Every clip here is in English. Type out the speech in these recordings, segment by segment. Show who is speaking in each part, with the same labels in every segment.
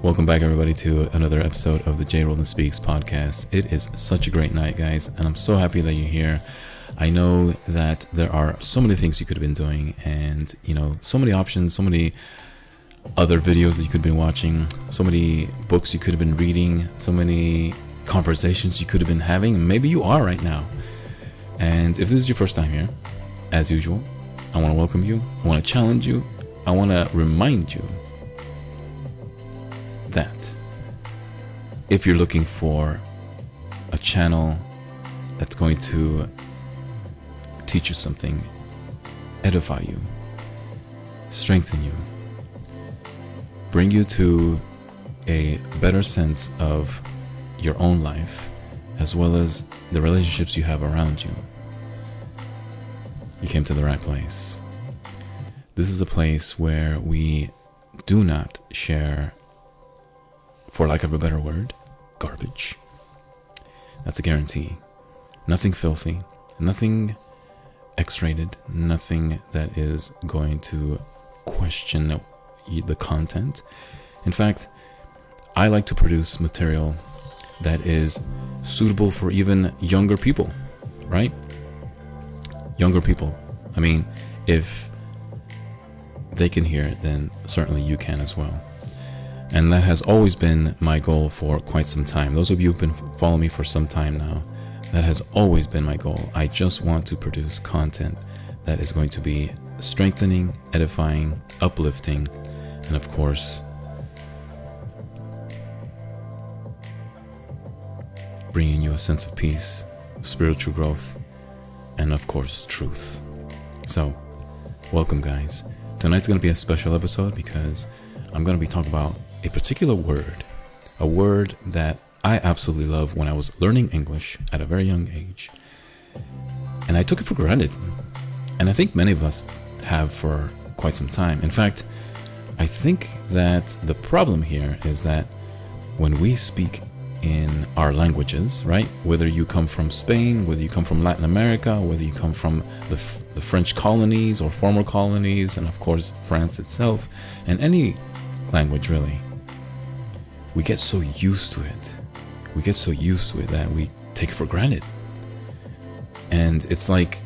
Speaker 1: Welcome back, everybody, to another episode of the J. Roland Speaks podcast. It is such a great night, guys, and I'm so happy that you're here. I know that there are so many things you could have been doing, and you know, so many options, so many other videos that you could have been watching, so many books you could have been reading, so many conversations you could have been having. Maybe you are right now. And if this is your first time here, as usual, I want to welcome you. I want to challenge you. I want to remind you if you're looking for a channel that's going to teach you something, edify you, strengthen you, bring you to a better sense of your own life, as well as the relationships you have around you, you came to the right place. This is a place where we do not share for lack of a better word, garbage. That's a guarantee. Nothing filthy, nothing X rated, nothing that is going to question the content. In fact, I like to produce material that is suitable for even younger people, right? Younger people. I mean, if they can hear it, then certainly you can as well. And that has always been my goal for quite some time. Those of you who've been following me for some time now, that has always been my goal. I just want to produce content that is going to be strengthening, edifying, uplifting, and of course, bringing you a sense of peace, spiritual growth, and of course, truth. So, welcome, guys. Tonight's going to be a special episode because I'm going to be talking about a particular word, a word that I absolutely love when I was learning English at a very young age. And I took it for granted. And I think many of us have for quite some time. In fact, I think that the problem here is that when we speak in our languages, right? Whether you come from Spain, whether you come from Latin America, whether you come from the, the French colonies or former colonies, and of course France itself, and any language really, we get so used to it. We get so used to it that we take it for granted. And it's like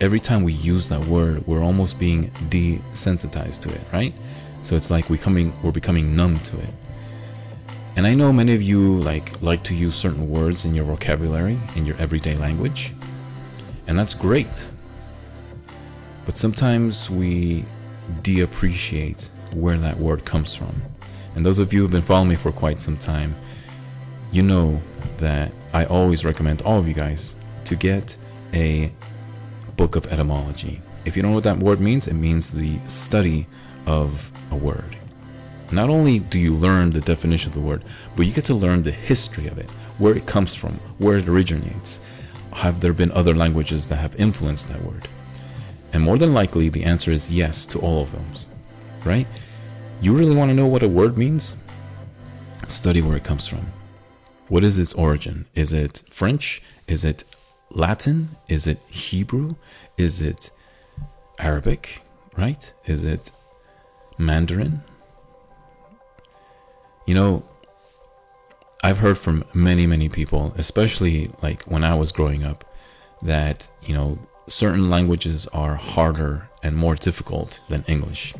Speaker 1: every time we use that word, we're almost being desensitized to it, right? So it's like we coming we're becoming numb to it. And I know many of you like like to use certain words in your vocabulary in your everyday language. And that's great. But sometimes we de-appreciate where that word comes from. And those of you who've been following me for quite some time, you know that I always recommend all of you guys to get a book of etymology. If you don't know what that word means, it means the study of a word. Not only do you learn the definition of the word, but you get to learn the history of it, where it comes from, where it originates. Have there been other languages that have influenced that word? And more than likely, the answer is yes to all of them, right? You really want to know what a word means? Study where it comes from. What is its origin? Is it French? Is it Latin? Is it Hebrew? Is it Arabic? Right? Is it Mandarin? You know, I've heard from many, many people, especially like when I was growing up, that, you know, certain languages are harder and more difficult than English.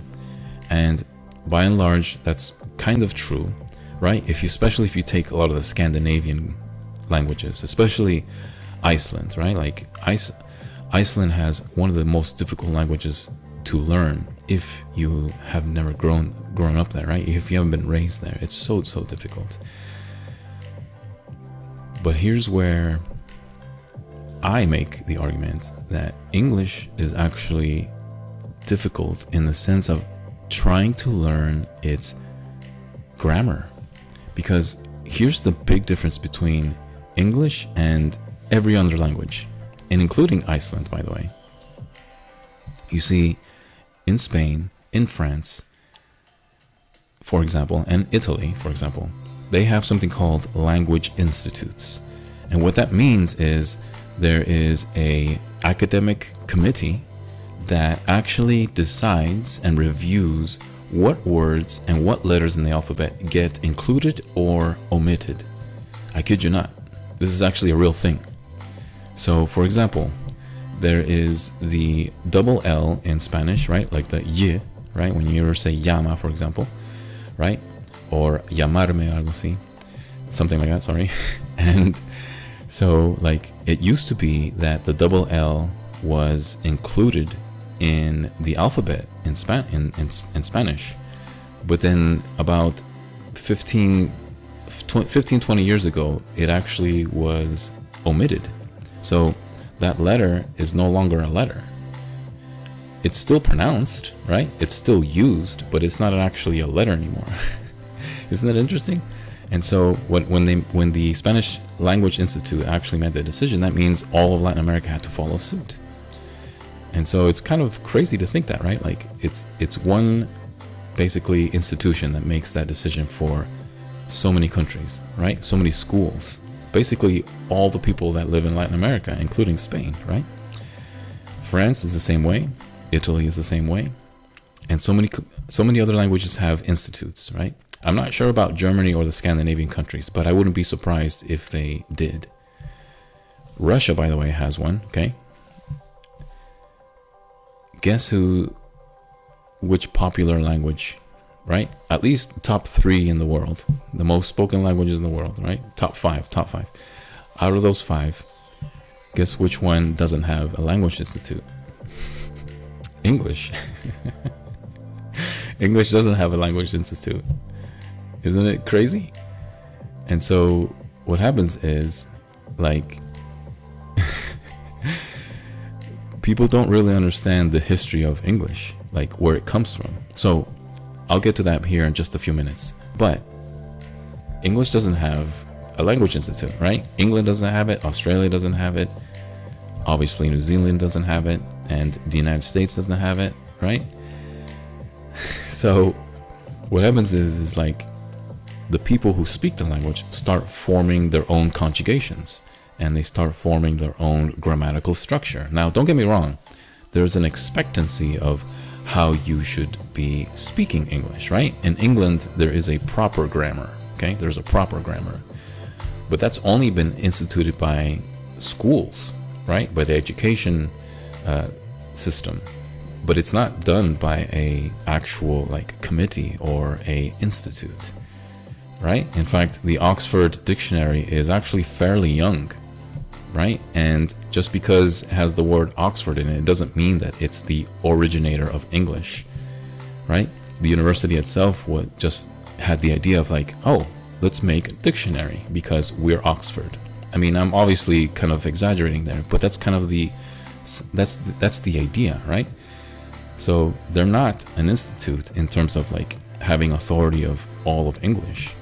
Speaker 1: And by and large, that's kind of true, right? If you, especially if you take a lot of the Scandinavian languages, especially Iceland, right? Like Ice, Iceland has one of the most difficult languages to learn if you have never grown grown up there, right? If you haven't been raised there, it's so so difficult. But here's where I make the argument that English is actually difficult in the sense of trying to learn its grammar. Because here's the big difference between English and every other language, and including Iceland, by the way. You see, in Spain, in France, for example, and Italy, for example, they have something called language institutes. And what that means is there is a academic committee that actually decides and reviews what words and what letters in the alphabet get included or omitted. I kid you not. This is actually a real thing. So, for example, there is the double L in Spanish, right? Like the y, right? When you ever say llama, for example, right? Or llamarme, algo así. Something like that, sorry. and so, like, it used to be that the double L was included in the alphabet in, Span- in, in, in Spanish. Then, about 15, 15, 20 years ago, it actually was omitted. So, that letter is no longer a letter. It's still pronounced, right? It's still used, but it's not actually a letter anymore. Isn't that interesting? And so when, when they when the Spanish Language Institute actually made the decision, that means all of Latin America had to follow suit. And so it's kind of crazy to think that, right? Like it's it's one basically institution that makes that decision for so many countries, right? So many schools. Basically all the people that live in Latin America, including Spain, right? France is the same way, Italy is the same way, and so many so many other languages have institutes, right? I'm not sure about Germany or the Scandinavian countries, but I wouldn't be surprised if they did. Russia, by the way, has one, okay? Guess who, which popular language, right? At least top three in the world, the most spoken languages in the world, right? Top five, top five. Out of those five, guess which one doesn't have a language institute? English. English doesn't have a language institute. Isn't it crazy? And so what happens is like people don't really understand the history of English, like where it comes from. So I'll get to that here in just a few minutes. But English doesn't have a language institute, right? England doesn't have it, Australia doesn't have it, obviously New Zealand doesn't have it, and the United States doesn't have it, right? So what happens is is like the people who speak the language start forming their own conjugations and they start forming their own grammatical structure. Now, don't get me wrong, there's an expectancy of how you should be speaking English, right? In England, there is a proper grammar, okay? There's a proper grammar. But that's only been instituted by schools, right? By the education uh, system. But it's not done by a actual like committee or a institute right? In fact, the Oxford Dictionary is actually fairly young, right? And just because it has the word Oxford in it, it doesn't mean that it's the originator of English, right? The university itself would just had the idea of like, oh, let's make a dictionary because we're Oxford. I mean, I'm obviously kind of exaggerating there, but that's kind of the that's that's the idea, right? So they're not an institute in terms of like having authority of all of English.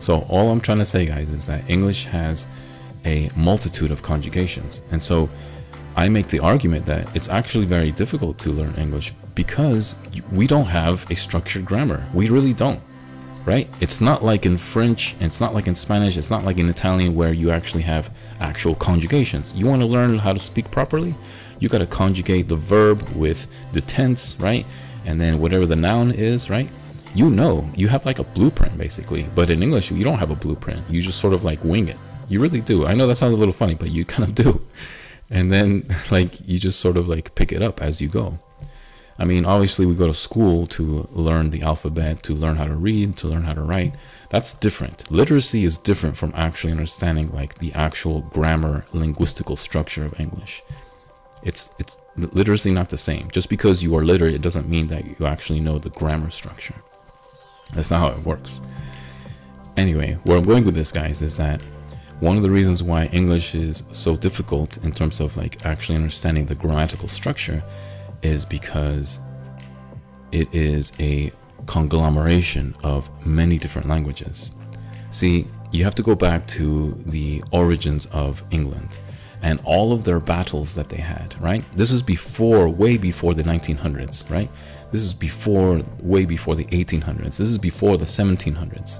Speaker 1: So all I'm trying to say, guys, is that English has a multitude of conjugations. And so I make the argument that it's actually very difficult to learn English because we don't have a structured grammar. We really don't, right? It's not like in French, it's not like in Spanish, it's not like in Italian where you actually have actual conjugations. You want to learn how to speak properly? You got to conjugate the verb with the tense, right? And then whatever the noun is, right? you know, you have like a blueprint basically. But in English, you don't have a blueprint. You just sort of like wing it. You really do. I know that sounds a little funny, but you kind of do. And then like you just sort of like pick it up as you go. I mean, obviously we go to school to learn the alphabet, to learn how to read, to learn how to write. That's different. Literacy is different from actually understanding like the actual grammar, linguistical structure of English. It's it's literacy not the same. Just because you are literate, it doesn't mean that you actually know the grammar structure. That's not how it works. Anyway, where I'm going with this, guys, is that one of the reasons why English is so difficult in terms of like actually understanding the grammatical structure is because it is a conglomeration of many different languages. See, you have to go back to the origins of England and all of their battles that they had, right? This is before, way before the 1900s, right? This is before, way before the 1800s. This is before the 1700s,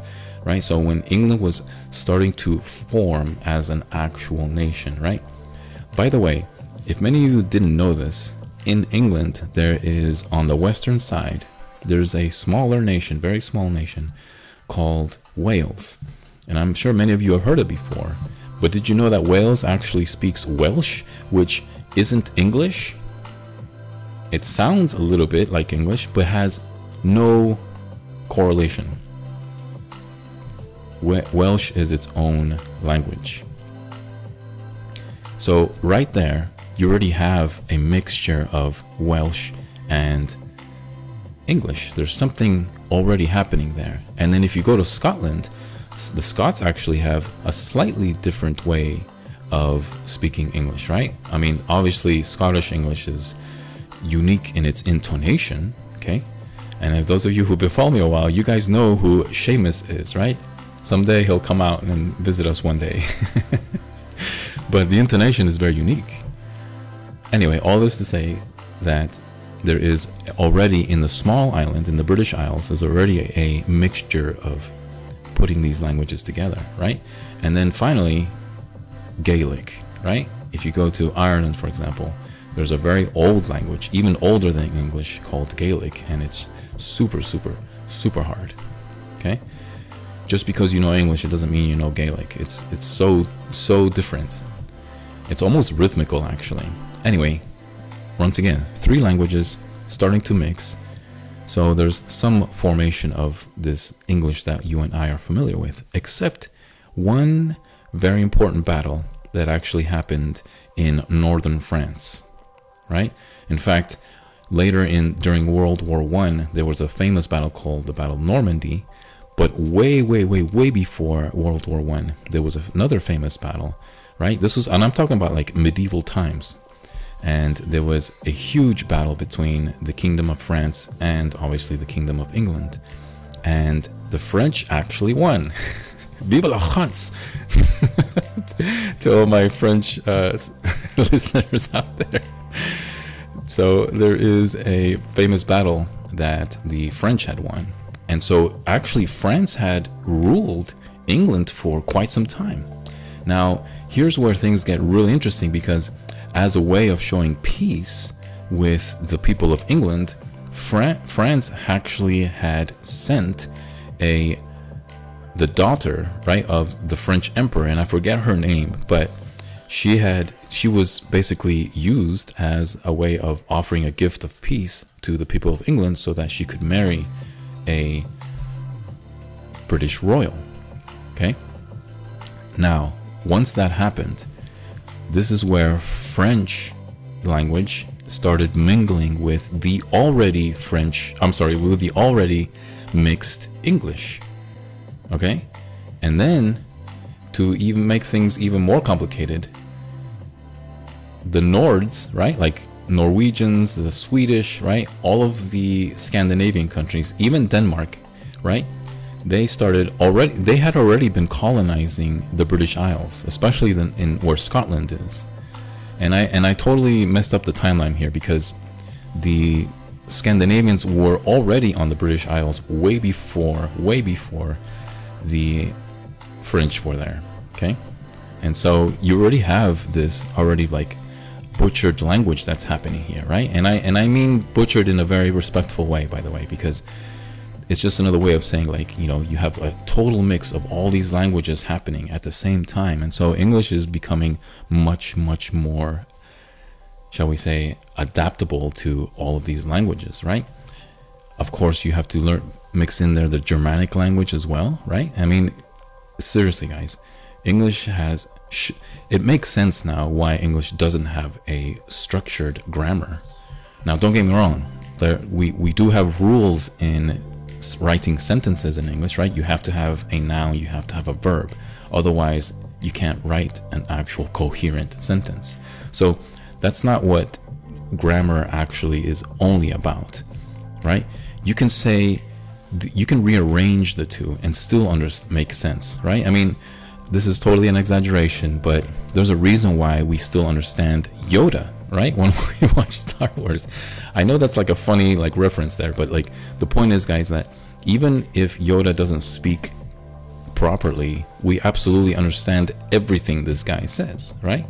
Speaker 1: right? So when England was starting to form as an actual nation, right? By the way, if many of you didn't know this, in England there is on the western side, there's a smaller nation, very small nation, called Wales. And I'm sure many of you have heard it before. But did you know that Wales actually speaks Welsh, which isn't English? It sounds a little bit like English, but has no correlation. Welsh is its own language. So, right there, you already have a mixture of Welsh and English. There's something already happening there. And then if you go to Scotland, the Scots actually have a slightly different way of speaking English, right? I mean, obviously, Scottish English is unique in its intonation, okay? And if those of you who've been following me a while, you guys know who Seamus is, right? Someday he'll come out and visit us one day. but the intonation is very unique. Anyway, all this to say that there is already in the small island, in the British Isles, there's already a, a mixture of putting these languages together, right? And then finally, Gaelic, right? If you go to Ireland, for example, there's a very old language, even older than English, called Gaelic, and it's super, super, super hard. Okay? Just because you know English, it doesn't mean you know Gaelic. It's it's so so different. It's almost rhythmical, actually. Anyway, once again, three languages starting to mix. So there's some formation of this English that you and I are familiar with, except one very important battle that actually happened in northern France, right? In fact, later in during World War One, there was a famous battle called the Battle of Normandy. But way, way, way, way before World War One, there was another famous battle, right? This was, and I'm talking about like medieval times, and there was a huge battle between the Kingdom of France and obviously the Kingdom of England, and the French actually won. Vive la France! to all my French uh, listeners out there. So there is a famous battle that the French had won. And so actually France had ruled England for quite some time. Now, here's where things get really interesting because as a way of showing peace with the people of England, Fran- France actually had sent a the daughter, right, of the French emperor, and I forget her name, but she had she was basically used as a way of offering a gift of peace to the people of England so that she could marry a British royal. Okay? Now, once that happened, this is where French language started mingling with the already French, I'm sorry, with the already mixed English. Okay? And then, to even make things even more complicated, the Nords, right? Like Norwegians, the Swedish, right? All of the Scandinavian countries, even Denmark, right? They started already, they had already been colonizing the British Isles, especially the, in where Scotland is. And I, and I totally messed up the timeline here because the Scandinavians were already on the British Isles way before, way before the French were there. Okay? And so you already have this already like butchered language that's happening here, right? And I and I mean butchered in a very respectful way, by the way, because it's just another way of saying like you know you have a total mix of all these languages happening at the same time, and so English is becoming much much more, shall we say, adaptable to all of these languages, right? Of course, you have to learn mix in there the Germanic language as well, right? I mean, seriously, guys, English has sh- it makes sense now why English doesn't have a structured grammar. Now, don't get me wrong. There, we, we do have rules in writing sentences in English, right? You have to have a noun, you have to have a verb. Otherwise, you can't write an actual coherent sentence. So, that's not what grammar actually is only about, right? You can say, you can rearrange the two and still under- make sense, right? I mean, this is totally an exaggeration, but there's a reason why we still understand Yoda, right? When we watch Star Wars. I know that's like a funny like reference there, but like the point is guys that even if Yoda doesn't speak properly, we absolutely understand everything this guy says, right?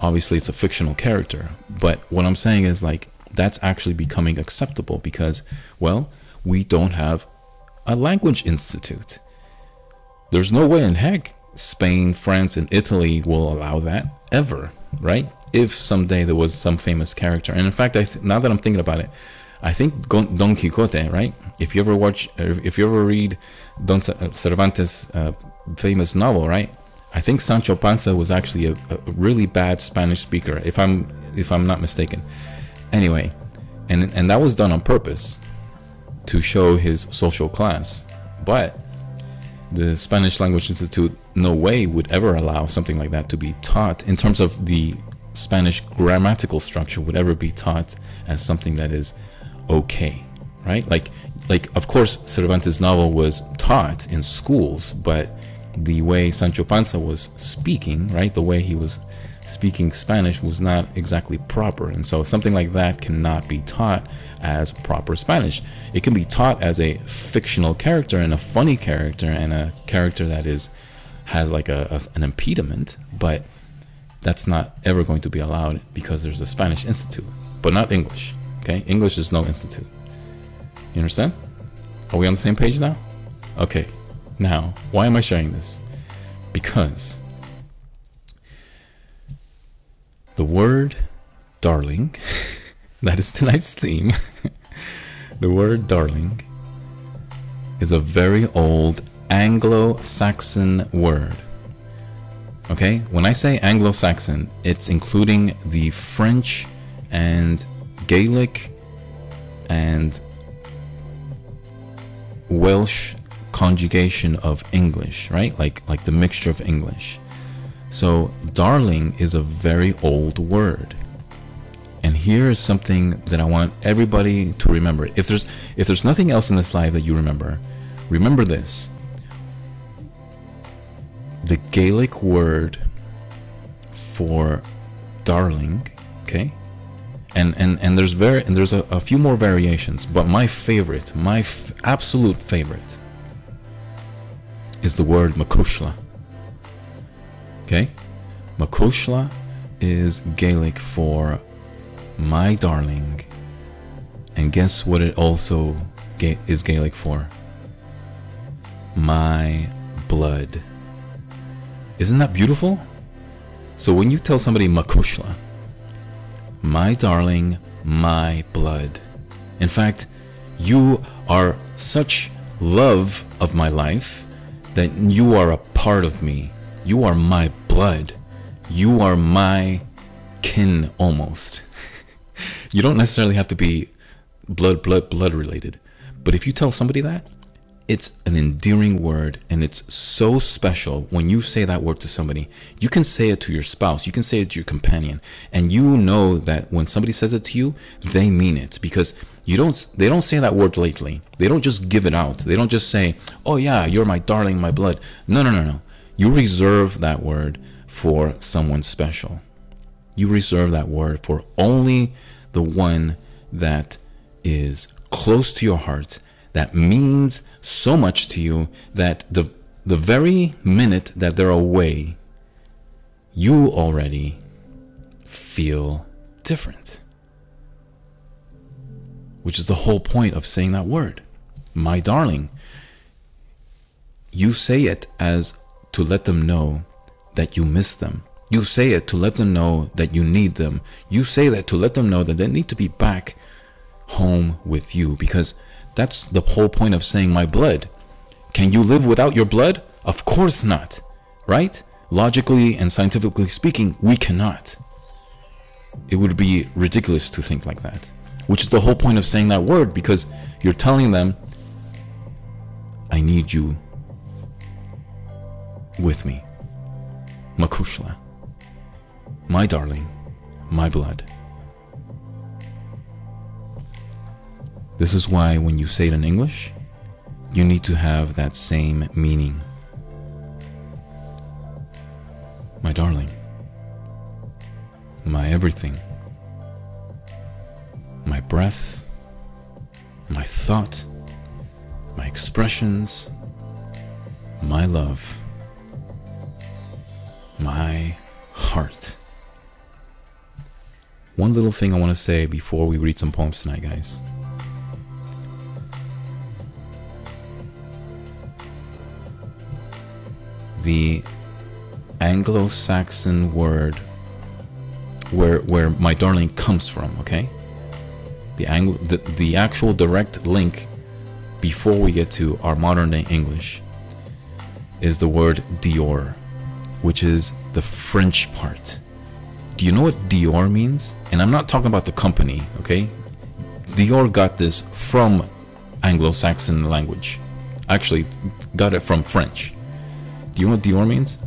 Speaker 1: Obviously it's a fictional character, but what I'm saying is like that's actually becoming acceptable because, well, we don't have a language institute. There's no way in heck Spain, France, and Italy will allow that ever, right? If someday there was some famous character, and in fact, I th- now that I'm thinking about it, I think Don Quixote, right? If you ever watch, if you ever read Don Cervantes' uh, famous novel, right? I think Sancho Panza was actually a, a, really bad Spanish speaker, if I'm if I'm not mistaken. Anyway, and and that was done on purpose to show his social class. But the Spanish Language Institute no way would ever allow something like that to be taught in terms of the Spanish grammatical structure would ever be taught as something that is okay, right? Like like of course Cervantes' novel was taught in schools, but the way Sancho Panza was speaking, right? The way he was speaking Spanish was not exactly proper. And so something like that cannot be taught as proper Spanish. It can be taught as a fictional character and a funny character and a character that is has like a, a an impediment, but that's not ever going to be allowed because there's a Spanish institute, but not English. Okay? English is no institute. You understand? Are we on the same page now? Okay. Now, why am I sharing this? Because the word darling, that is tonight's theme, the word darling is a very old Anglo Saxon word. Okay, when I say Anglo Saxon, it's including the French and Gaelic and Welsh conjugation of English, right? Like like the mixture of English. So darling is a very old word. And here is something that I want everybody to remember. If there's if there's nothing else in this life that you remember, remember this. The Gaelic word for darling, okay? And and and there's very and there's a, a few more variations, but my favorite, my f- absolute favorite is the word macushla. Okay? Macushla is Gaelic for my darling. And guess what it also ga- is Gaelic for? My blood. Isn't that beautiful? So when you tell somebody macushla, my darling, my blood. In fact, you are such love of my life that you are a part of me. You are my blood. You are my kin almost. you don't necessarily have to be blood, blood, blood related. But if you tell somebody that, it's an endearing word and it's so special when you say that word to somebody. You can say it to your spouse, you can say it to your companion, and you know that when somebody says it to you, they mean it because you don't they don't say that word lightly. They don't just give it out. They don't just say, "Oh yeah, you're my darling, my blood." No, no, no, no. You reserve that word for someone special. You reserve that word for only the one that is close to your heart, that means so much to you that the the very minute that they're away, you already feel different which is the whole point of saying that word. My darling. You say it as to let them know that you miss them. You say it to let them know that you need them. You say that to let them know that they need to be back home with you because that's the whole point of saying my blood. Can you live without your blood? Of course not. Right? Logically and scientifically speaking, we cannot. It would be ridiculous to think like that which is the whole point of saying that word because you're telling them, I need you with me. Macushla. My darling, my blood. This is why when you say it in English, you need to have that same meaning. My darling, my everything my breath, my thought, my expressions, my love, my heart. one little thing I want to say before we read some poems tonight, guys. The Anglo-Saxon word where where my darling comes from, okay? The Anglo the, the actual direct link before we get to our modern day English is the word Dior, which is the French part. Do you know what Dior means? And I'm not talking about the company, okay? Dior got this from Anglo Saxon language. Actually, got it from French. Do you know what Dior means?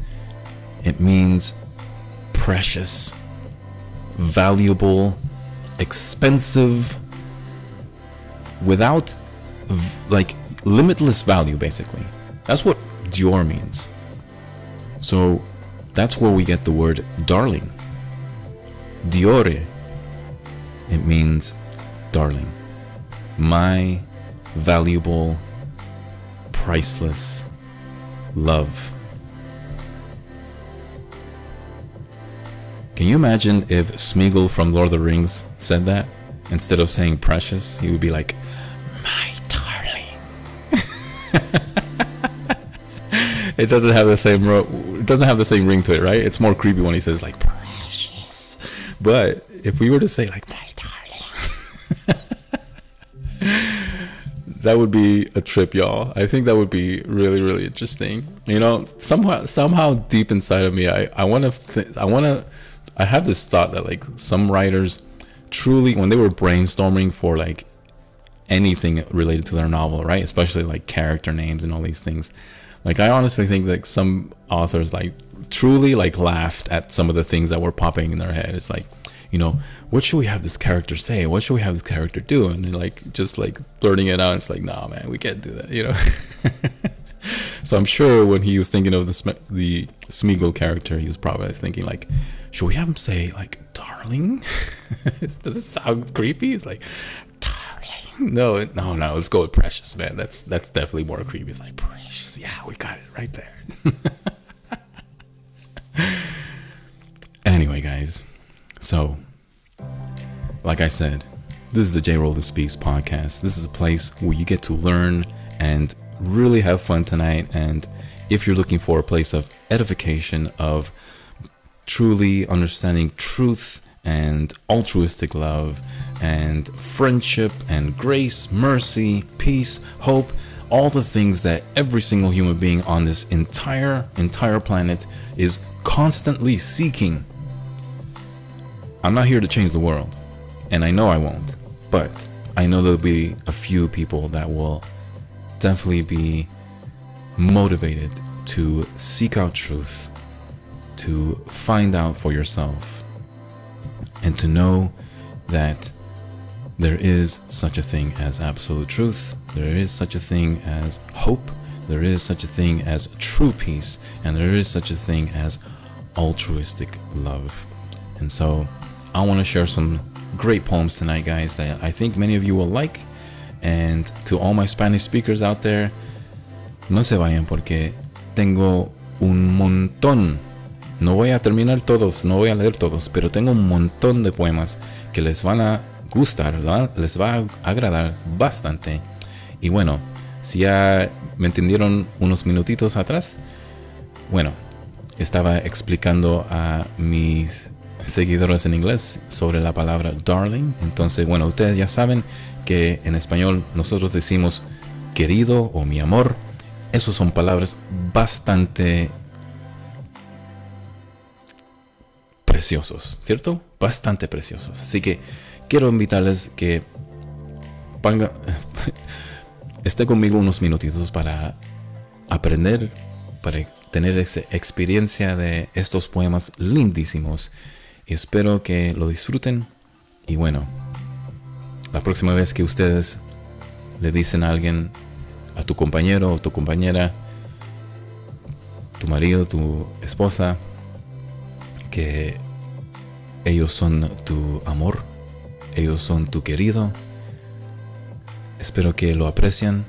Speaker 1: It means precious, valuable, expensive, without like limitless value, basically. That's what Dior means. So that's where we get the word darling. Diore. It means darling. My valuable, priceless love. Can you imagine if Smeagol from Lord of the Rings said that? Instead of saying precious, he would be like, My darling. it doesn't have the same it doesn't have the same ring to it, right? It's more creepy when he says like precious. But if we were to say like my darling, that would be a trip, y'all. I think that would be really, really interesting. You know, somehow, somehow deep inside of me, I, I want to, I want to, I have this thought that like some writers truly, when they were brainstorming for like anything related to their novel, right? Especially like character names and all these things. Like I honestly think like some authors like truly like laughed at some of the things that were popping in their head. It's like, you know, what should we have this character say? What should we have this character do? And they're like just like blurting it out. It's like, nah, man, we can't do that, you know. so I'm sure when he was thinking of the Sm- the Smeagol character, he was probably thinking like, should we have him say like, darling? Does it sound creepy? It's like, darling. No, no, no. Let's go with precious, man. That's that's definitely more creepy. It's like precious. Yeah, we got it right there. anyway, guys. So, like I said, this is the J Roller Speaks podcast. This is a place where you get to learn and really have fun tonight. And if you're looking for a place of edification, of truly understanding truth and altruistic love and friendship and grace, mercy, peace, hope, all the things that every single human being on this entire entire planet is constantly seeking. I'm not here to change the world, and I know I won't, but I know there'll be a few people that will definitely be motivated to seek out truth, to find out for yourself, and to know that there is such a thing as absolute truth, there is such a thing as hope, there is such a thing as true peace, and there is such a thing as altruistic love. And so I want to share some great poems tonight, guys, that I think many of you will like. And to all my Spanish speakers out there, no se vayan porque tengo un montón. No voy a terminar todos, no voy a leer todos, pero tengo un montón de poemas que les van a gustar, les va a agradar bastante. Y bueno, si ya me entendieron unos minutitos atrás, bueno, estaba explicando a mis seguidores en inglés sobre la palabra darling. Entonces, bueno, ustedes ya saben que en español nosotros decimos querido o mi amor. Esas son palabras bastante preciosos, ¿cierto? Bastante preciosos. Así que quiero invitarles que ponga, esté conmigo unos minutitos para aprender, para tener esa experiencia de estos poemas lindísimos. Y espero que lo disfruten. Y bueno, la próxima vez que ustedes le dicen a alguien, a tu compañero o tu compañera, tu marido, tu esposa, que ellos son tu amor, ellos son tu querido. Espero que lo aprecian,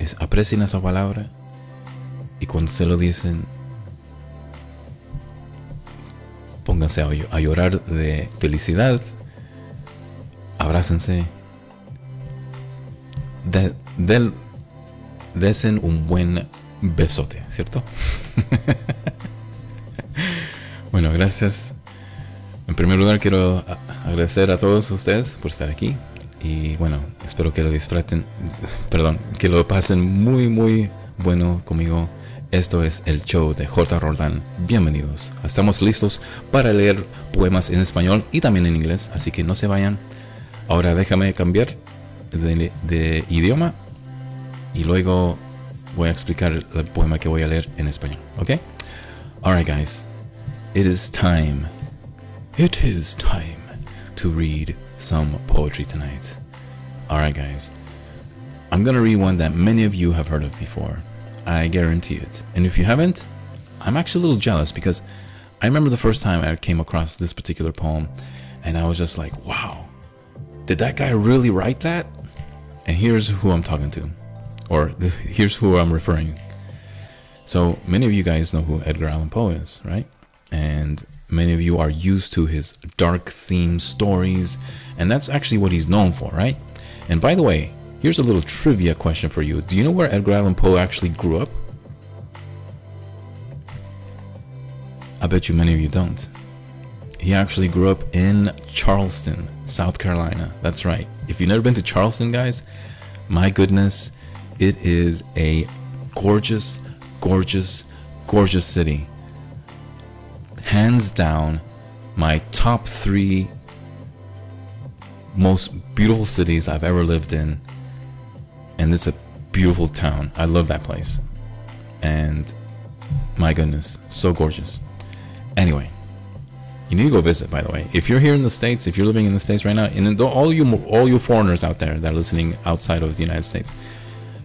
Speaker 1: es, aprecien esa palabra y cuando se lo dicen, pónganse a, a llorar de felicidad abrácense, de, del, desen un buen besote, ¿cierto? bueno, gracias. En primer lugar quiero agradecer a todos ustedes por estar aquí y bueno, espero que lo disfruten, perdón, que lo pasen muy muy bueno conmigo. Esto es el show de J. Roldán. Bienvenidos. Estamos listos para leer poemas en español y también en inglés, así que no se vayan. Ahora déjame cambiar de, de idioma y luego voy a explicar el poema que voy a leer en español, ¿ok? Alright guys, it is time, it is time to read some poetry tonight. Alright guys, I'm gonna read one that many of you have heard of before. I guarantee it. And if you haven't, I'm actually a little jealous because I remember the first time I came across this particular poem and I was just like, wow, did that guy really write that? And here's who I'm talking to or here's who I'm referring. So many of you guys know who Edgar Allan Poe is, right? And many of you are used to his dark theme stories, and that's actually what he's known for, right? And by the way, here's a little trivia question for you. Do you know where Edgar Allan Poe actually grew up? I bet you many of you don't. He actually grew up in Charleston, South Carolina. That's right. If you've never been to Charleston, guys, my goodness, it is a gorgeous, gorgeous, gorgeous city. Hands down, my top three most beautiful cities I've ever lived in. And it's a beautiful town. I love that place. And my goodness, so gorgeous. Anyway, you need to go visit. By the way, if you're here in the states, if you're living in the states right now, and all you all you foreigners out there that are listening outside of the United States,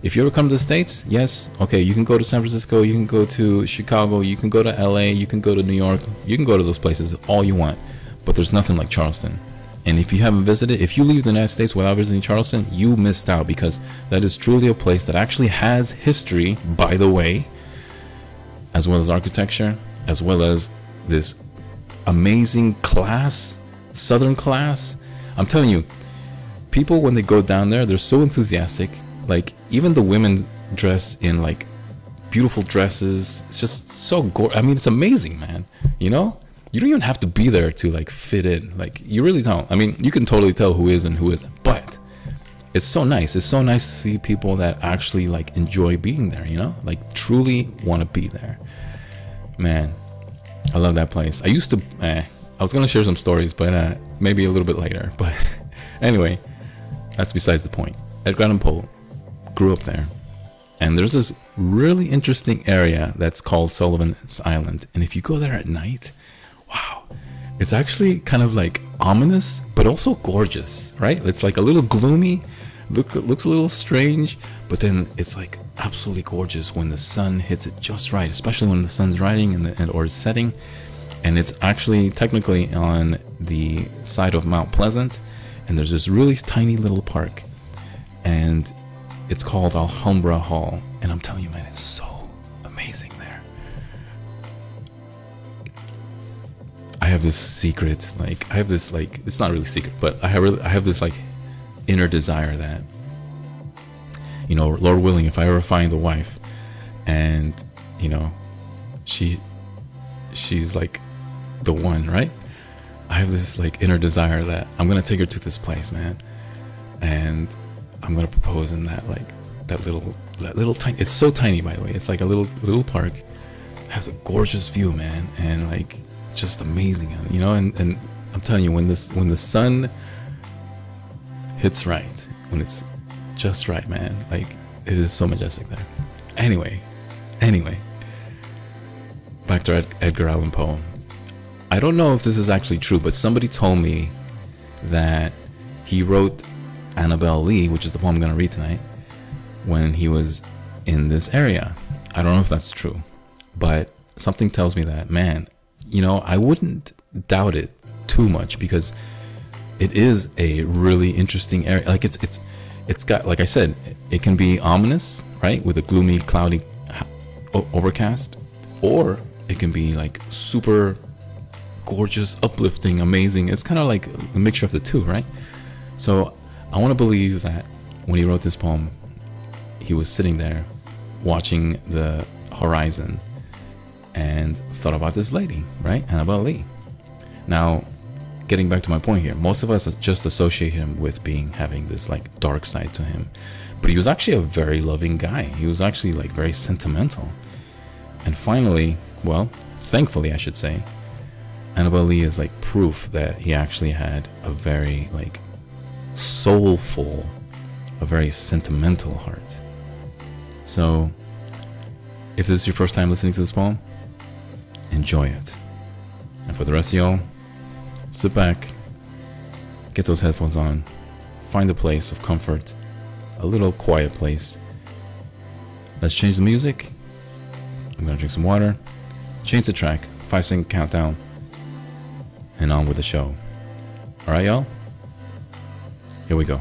Speaker 1: if you ever come to the States, yes, okay, you can go to San Francisco, you can go to Chicago, you can go to LA, you can go to New York, you can go to those places all you want, but there's nothing like Charleston. And if you haven't visited, if you leave the United States without visiting Charleston, you missed out because that is truly a place that actually has history, by the way, as well as architecture, as well as this amazing class, Southern class. I'm telling you, people when they go down there, they're so enthusiastic like even the women dress in like beautiful dresses. It's just so gorgeous. I mean, it's amazing, man. You know, you don't even have to be there to like fit in. Like you really don't. I mean, you can totally tell who is and who isn't, but it's so nice. It's so nice to see people that actually like enjoy being there. You know, like truly want to be there. Man, I love that place. I used to. Eh, I was gonna share some stories, but uh, maybe a little bit later. But anyway, that's besides the point. Edgar Allan Poe grew up there. And there's this really interesting area that's called Sullivan's Island. And if you go there at night, wow, it's actually kind of like ominous, but also gorgeous, right? It's like a little gloomy, look looks a little strange, but then it's like absolutely gorgeous when the sun hits it just right, especially when the sun's rising and, the, and or setting. And it's actually technically on the side of Mount Pleasant, and there's this really tiny little park, and it's called Alhambra Hall, and I'm telling you, man, it's so amazing there. I have this secret, like I have this like it's not really secret, but I have really, I have this like inner desire that you know, Lord willing, if I ever find a wife, and you know, she she's like the one, right? I have this like inner desire that I'm gonna take her to this place, man, and I'm gonna propose in that like that little that little tiny. It's so tiny, by the way. It's like a little little park. Has a gorgeous view, man, and like just amazing, you know. And and I'm telling you, when this when the sun hits right, when it's just right, man, like it is so majestic there. Anyway, anyway, back to Ed, Edgar Allan Poe. I don't know if this is actually true, but somebody told me that he wrote Annabel Lee, which is the poem I'm going to read tonight, when he was in this area. I don't know if that's true, but something tells me that, man, you know, I wouldn't doubt it too much because it is a really interesting area. Like it's it's it's got like I said, it can be ominous, right, with a gloomy, cloudy, overcast, or it can be like super gorgeous, uplifting, amazing. It's kind of like a mixture of the two, right? So I want to believe that when he wrote this poem, he was sitting there watching the horizon and thought about this lady, right? Annabel Lee. Now, getting back to my point here, most of us just associate him with being having this like dark side to him. But he was actually a very loving guy. He was actually like very sentimental. And finally, well, thankfully I should say, Annabel Lee is like proof that he actually had a very like soulful, a very sentimental heart. So, if this is your first time listening to this poem, enjoy it. And for the rest of y'all, sit back, get those headphones on, find a place of comfort, a little quiet place. Let's change the music. I'm gonna drink some water, change the track, five second countdown, and on with the show. Alright, y'all? Here we go.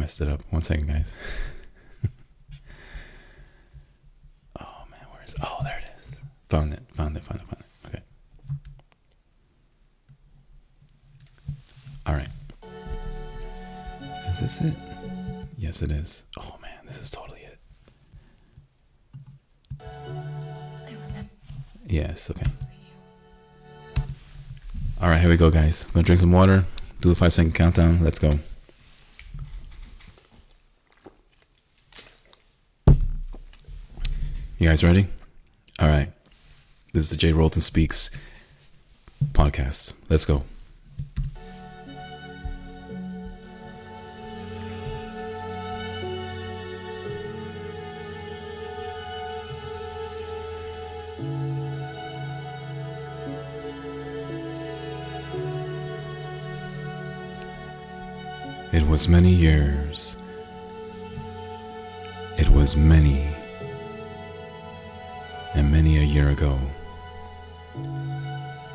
Speaker 1: Messed it up. One second, guys. oh man, where is? Oh, there it is. Found it. Found it. Found it. Found it. Okay. All right. Is this it? Yes, it is. Oh man, this is totally it. Yes, okay. All right, here we go, guys. I'm gonna drink some water, do the five second countdown. Let's go. Guys ready? All right. This is the Jay Roland Speaks podcast. Let's go. It was many years. It was many ago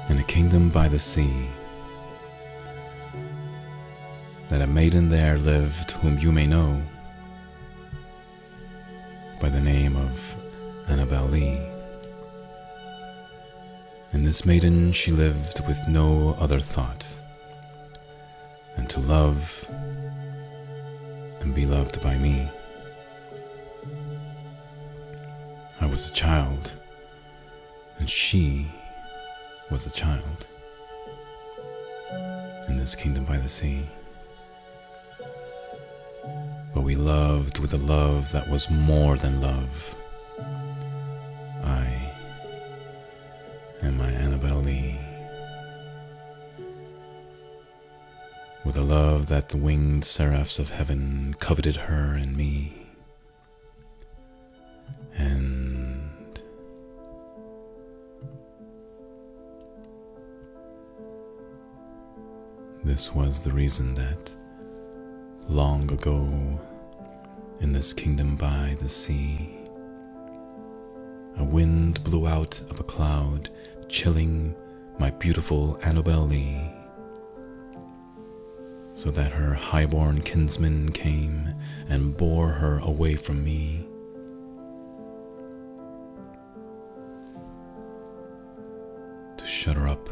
Speaker 1: in a kingdom by the sea that a maiden there lived whom you may know by the name of Annabel Lee. And this maiden she lived with no other thought than to love and be loved by me. I was a child, and she was a child in this kingdom by the sea. But we loved with a love that was more than love. I and my Annabel Lee. With a love that the winged seraphs of heaven coveted her and me. Was the reason that long ago in this kingdom by the sea, a wind blew out of a cloud, chilling my beautiful Annabel Lee, so that her highborn kinsman came and bore her away from me. To shut her up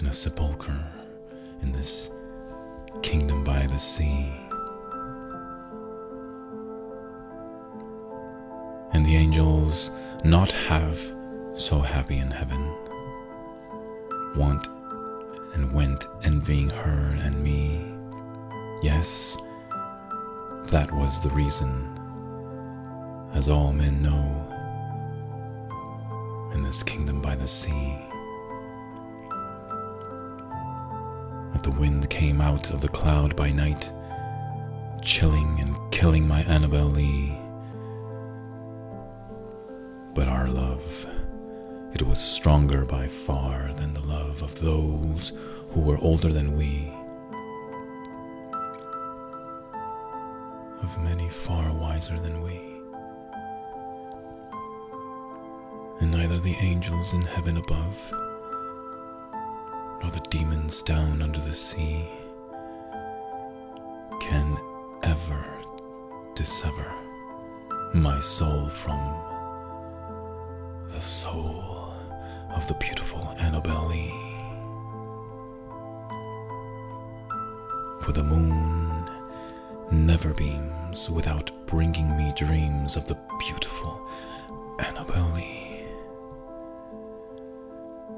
Speaker 1: in a sepulchre in this kingdom by the sea. And the angels not have so happy in heaven want and went envying her and me. Yes, that was the reason, as all men know, in this kingdom by the sea. The wind came out of the cloud by night, chilling and killing my Annabel Lee. But our love, it was stronger by far than the love of those who were older than we. Of many far wiser than we. And neither the angels in heaven above, nor the demons down under the sea can ever dissever my soul from the soul of the beautiful Annabel Lee. For the moon never beams without bringing me dreams of the beautiful Annabel Lee.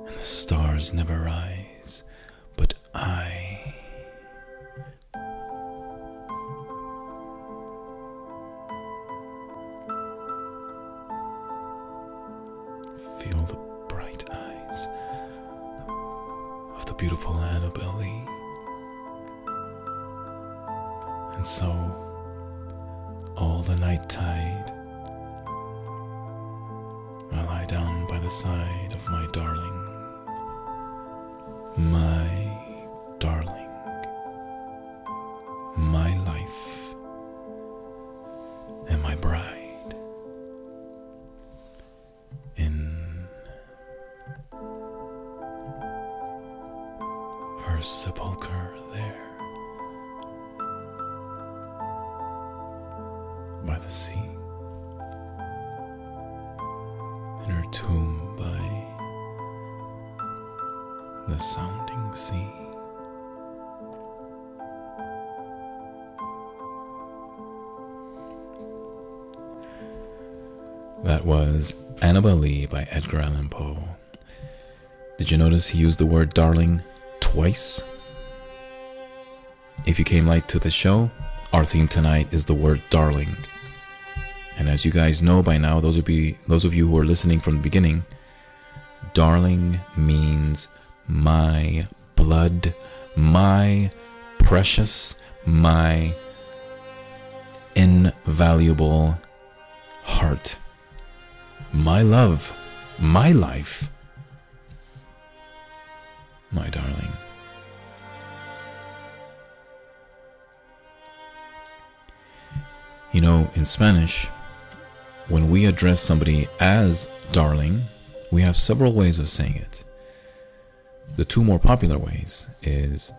Speaker 1: And the stars never rise, by Edgar Allan Poe. Did you notice he used the word darling twice? If you came late to the show, our theme tonight is the word darling. And as you guys know by now, those of you those of you who are listening from the beginning, darling means my blood, my precious, my invaluable heart, my love, my life, my darling. You know, in Spanish, when we address somebody as darling, we have several ways of saying it. The two more popular ways is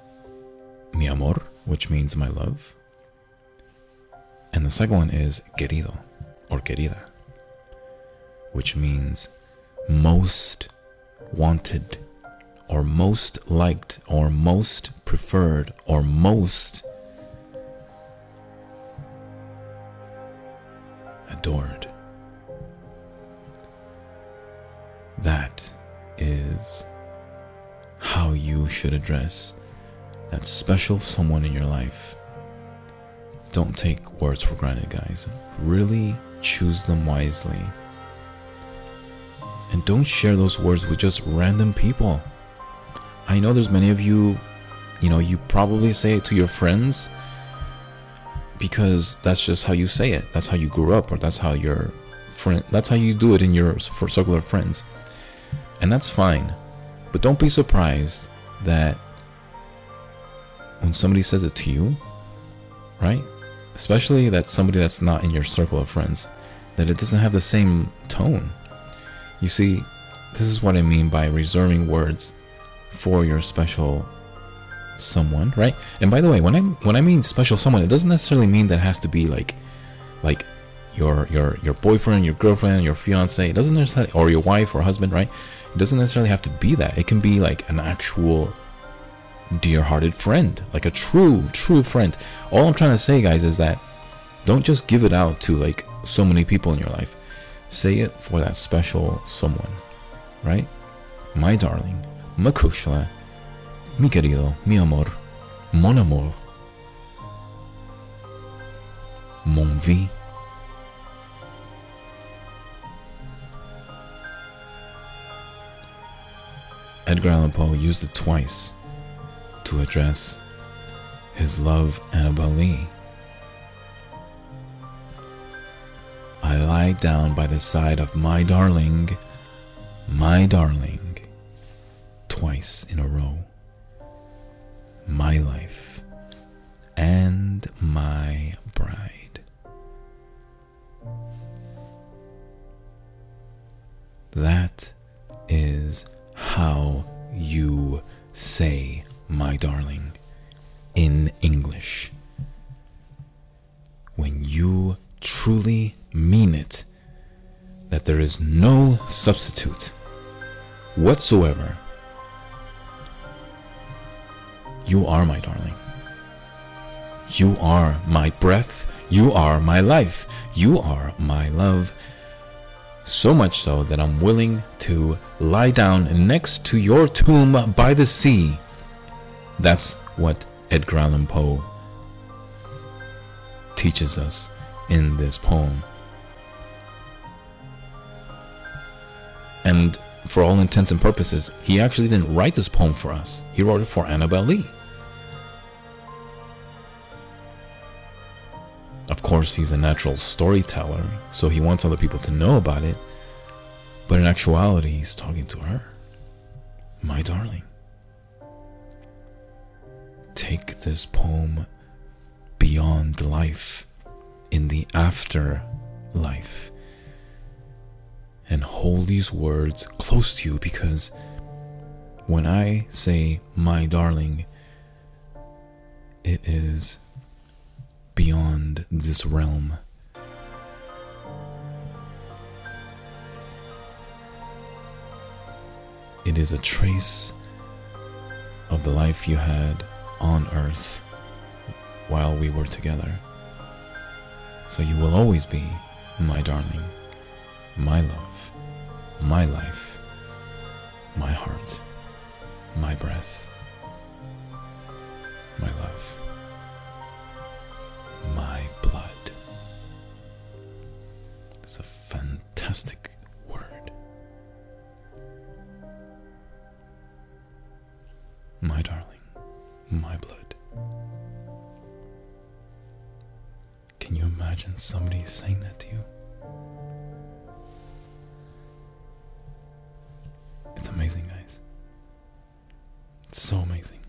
Speaker 1: mi amor, which means my love, and the second one is querido or querida, which means most wanted or most liked or most preferred or most adored. That is how you should address that special someone in your life. Don't take words for granted, guys. Really choose them wisely. And don't share those words with just random people. I know there's many of you, you know, you probably say it to your friends because that's just how you say it. That's how you grew up, or that's how your friend. That's how you do it in your circle of friends, and that's fine. But don't be surprised that when somebody says it to you, right? Especially that somebody that's not in your circle of friends, that it doesn't have the same tone. You see, this is what I mean by reserving words for your special someone, right? And by the way, when I when I mean special someone, it doesn't necessarily mean that it has to be like like your your your boyfriend, your girlfriend, your fiance. It doesn't necessarily or your wife or husband, right? It doesn't necessarily have to be that. It can be like an actual dear-hearted friend, like a true true friend. All I'm trying to say, guys, is that don't just give it out to like so many people in your life. Say it for that special someone, right? My darling, Macushla, mi querido, mi amor, mon amour, mon vie. Edgar Allan Poe used it twice to address his love Annabel Lee. I lie down by the side of my darling, my darling, twice in a row. My life and my bride. That is how you say, my darling, in English. When you truly mean it, that there is no substitute whatsoever. You are my darling. You are my breath. You are my life. You are my love. So much so that I'm willing to lie down next to your tomb by the sea. That's what Edgar Allan Poe teaches us in this poem. And for all intents and purposes, he actually didn't write this poem for us. He wrote it for Annabel Lee. Of course, he's a natural storyteller, so he wants other people to know about it. But in actuality, he's talking to her. My darling. Take this poem beyond life, in the afterlife and hold these words close to you because when I say my darling, it is beyond this realm. It is a trace of the life you had on earth while we were together. So you will always be my darling, my love my life, my heart, my breath, my love, my blood. It's a fantastic word. My darling, my blood. Can you imagine somebody saying that to you? It's amazing, guys. It's so amazing.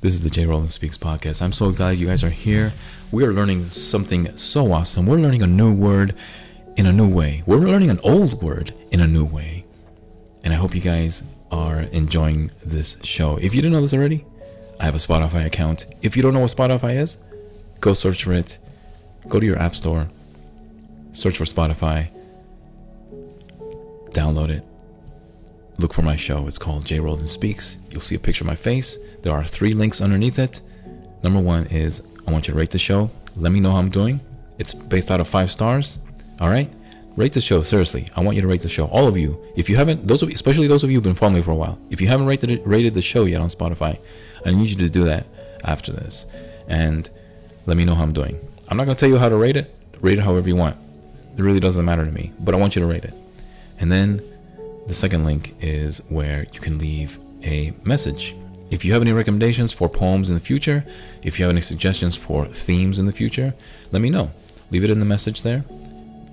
Speaker 1: This is the J Roland Speaks podcast. I'm so glad you guys are here. We are learning something so awesome. We're learning a new word in a new way. We're learning an old word in a new way. And I hope you guys are enjoying this show. If you didn't know this already, I have a Spotify account. If you don't know what Spotify is, go search for it. Go to your app store, search for Spotify, download it, look for my show. It's called J. Roland Speaks. You'll see a picture of my face. There are three links underneath it. Number one is I want you to rate the show. Let me know how I'm doing. It's based out of five stars. All right. Rate the show seriously. I want you to rate the show. All of you. If you haven't, those of especially those of you who've been following me for a while. If you haven't rated rated the show yet on Spotify, I need you to do that after this, and let me know how I'm doing. I'm not gonna tell you how to rate it. Rate it however you want. It really doesn't matter to me, but I want you to rate it. And then the second link is where you can leave a message. If you have any recommendations for poems in the future, if you have any suggestions for themes in the future, let me know. Leave it in the message there.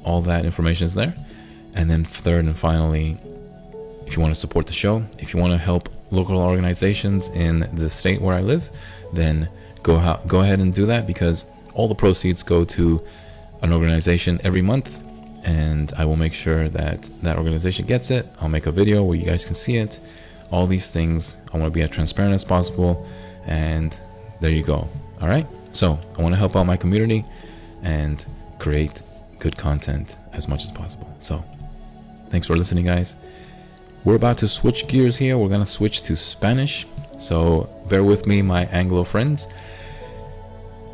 Speaker 1: All that information is there. And then, third and finally, if you want to support the show, if you want to help local organizations in the state where I live, then go go ahead and do that because all the proceeds go to an organization every month and I will make sure that that organization gets it. I'll make a video where you guys can see it. All these things, I want to be as transparent as possible, and there you go. All right. So I want to help out my community and create good content as much as possible. So thanks for listening, guys. We're about to switch gears here. We're gonna switch to Spanish. So bear with me, my Anglo friends.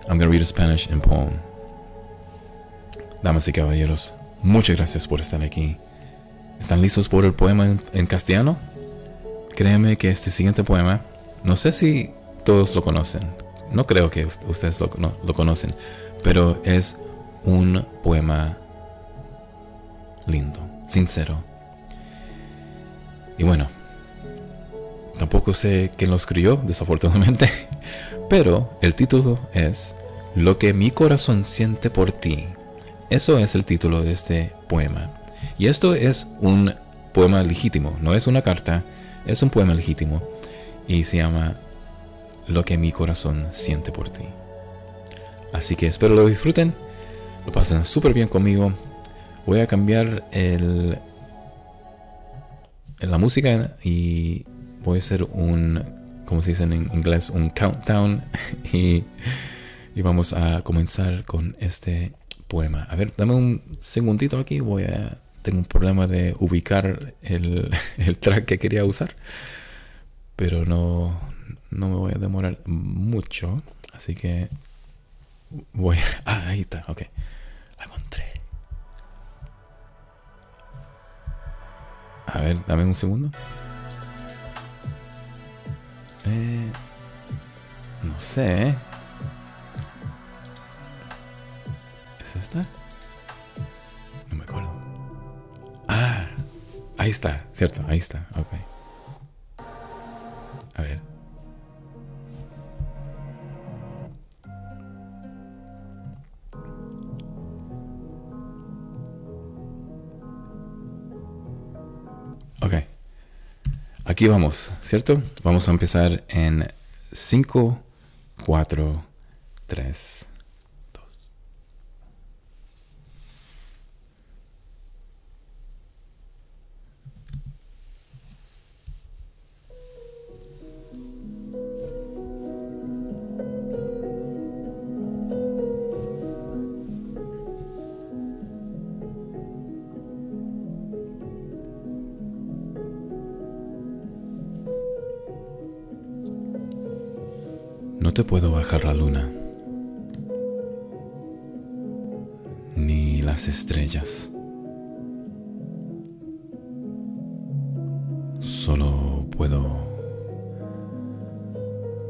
Speaker 1: I'm gonna read a Spanish in poem. Damas y caballeros, Muchas gracias por estar aquí. ¿Están listos por el poema en, castellano? Créeme que este siguiente poema, no sé si todos lo conocen, no creo que ustedes lo, lo conocen, pero es un poema lindo, sincero. Y bueno, tampoco sé quién lo escribió, desafortunadamente. Pero el título es Lo que mi corazón siente por ti. Eso es el título de este poema. Y esto es un poema legítimo, no es una carta, es un poema legítimo. Y se llama Lo que mi corazón siente por ti. Así que espero lo disfruten, lo pasen súper bien conmigo. Voy a cambiar el, la música y voy a hacer un, como se dice en inglés, un countdown y, y vamos a comenzar con este poema. A ver, dame un segundito aquí, voy a, tengo un problema de ubicar el, el track que quería usar, pero no, no me voy a demorar mucho, así que voy a, ah, ahí está, ok, la encontré. A ver, dame un segundo. Eh, no sé. Esta? No me acuerdo. Ah, ahí está, cierto, ahí está, ok. A ver. Ok. Aquí vamos, ¿cierto? Vamos a empezar en 5, 4, 3, te puedo bajar la luna, ni las estrellas. Solo puedo...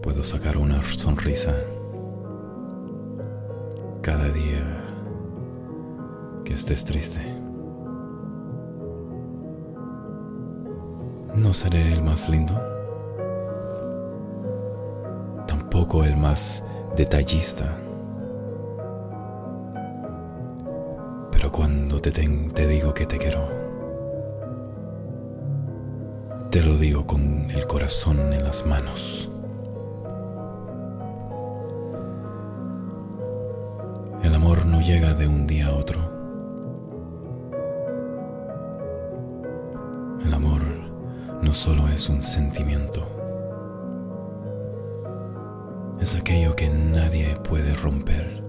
Speaker 1: Puedo sacar una sonrisa cada día que estés triste. No seré el más lindo tampoco el más detallista. Pero cuando te, te digo que te quiero, te lo digo con el corazón en las manos. El amor no llega de un día a otro. El amor no solo es un sentimiento es aquello que nadie puede romper.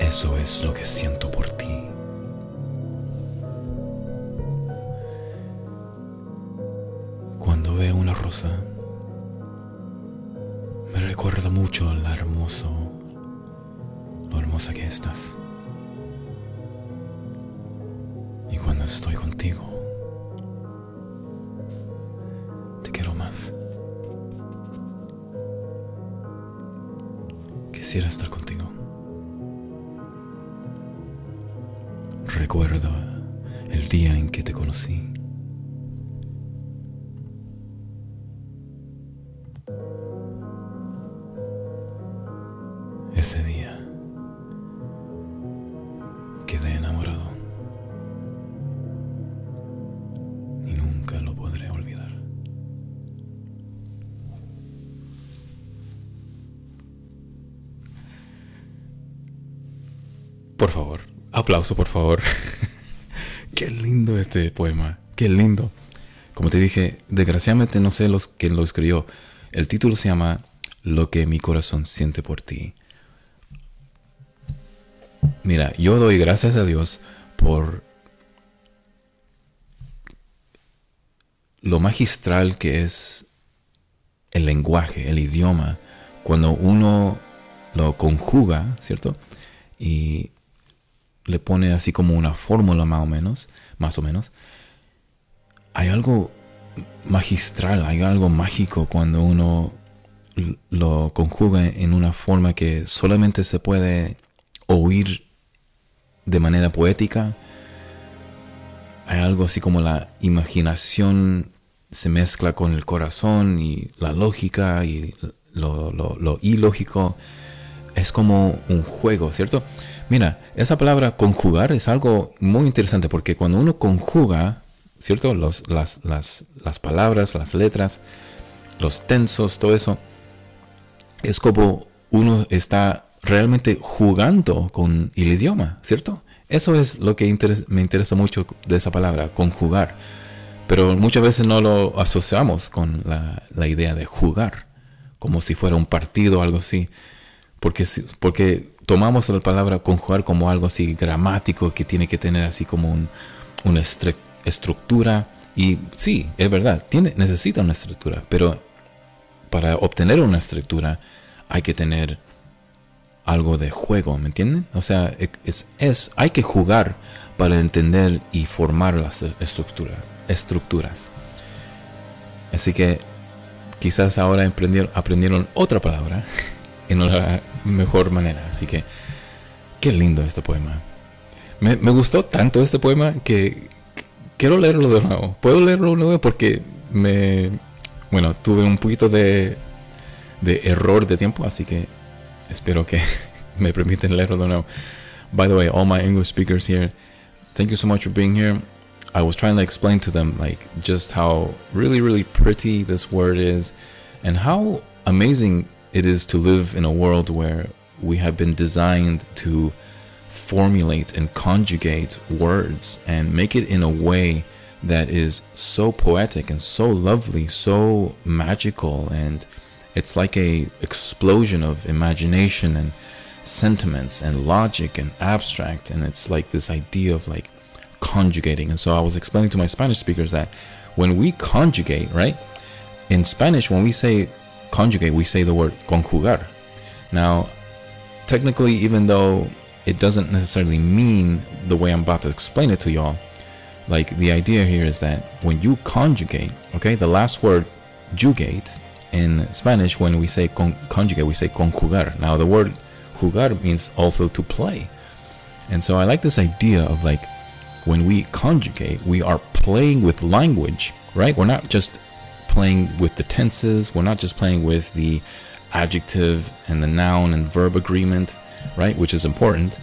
Speaker 1: Eso es lo que siento por ti. Cuando veo una rosa, me recuerda mucho lo hermoso, lo hermosa que estás. Y cuando estoy contigo, Quisiera estar contigo. Aplauso por favor. Qué lindo este poema, qué lindo. Como te dije, desgraciadamente no sé los quién lo escribió. El título se llama Lo que mi corazón siente por ti. Mira, yo doy gracias a Dios por lo magistral que es el lenguaje, el idioma, cuando uno lo conjuga, ¿cierto? Y le pone así como una fórmula más o menos, más o menos. Hay algo magistral, hay algo mágico cuando uno lo conjuga en una forma que solamente se puede oír de manera poética hay algo así como la imaginación se mezcla con el corazón y la lógica y lo, lo, ilógico. Es como un juego, ¿cierto? Mira, esa palabra conjugar es algo muy interesante porque cuando uno conjuga, ¿cierto? Los, las, las, las palabras, las letras, los tensos, todo eso, es como uno está realmente jugando con el idioma, ¿cierto? Eso es lo que me interesa mucho de esa palabra, conjugar. Pero muchas veces no lo asociamos con la, idea de jugar, como si fuera un partido o algo así. Porque, porque tomamos la palabra conjugar como algo así gramático que tiene que tener así como una estructura. Y sí, es verdad, tiene, necesita una estructura, pero para obtener una estructura hay que tener algo de juego, ¿me entienden? O sea, es, es, hay que jugar para entender y formar las estructuras. estructuras. Así que quizás ahora aprendieron, aprendieron otra palabra en una mejor manera. Así que qué lindo este poema. Me, me gustó tanto este poema que quiero leerlo de nuevo. Puedo leerlo de nuevo porque me... Bueno, tuve un poquito de, de error de tiempo, así que espero que me permiten leerlo de nuevo. By the way, all my English speakers here, thank you so much for being here. I was trying to explain to them like just how really really pretty this word is and how amazing it is to live in a world where we have been designed to formulate and conjugate words and make it in a way that is so poetic and so lovely, so magical and it's like a explosion of imagination and sentiments and logic and abstract and it's like this idea of like conjugating. And so i was explaining to my spanish speakers that when we conjugate right in spanish when we say conjugate we say the word conjugar now technically even though it doesn't necessarily mean the way i'm about to explain it to y'all like the idea here is that when you conjugate okay the last word jugate in spanish when we say con- conjugate we say conjugar now the word jugar means also to play. And so I like this idea of like when we conjugate, we are playing with language, right? We're not just playing with the tenses, we're not just playing with the adjective and the noun and verb agreement, right? Which is important.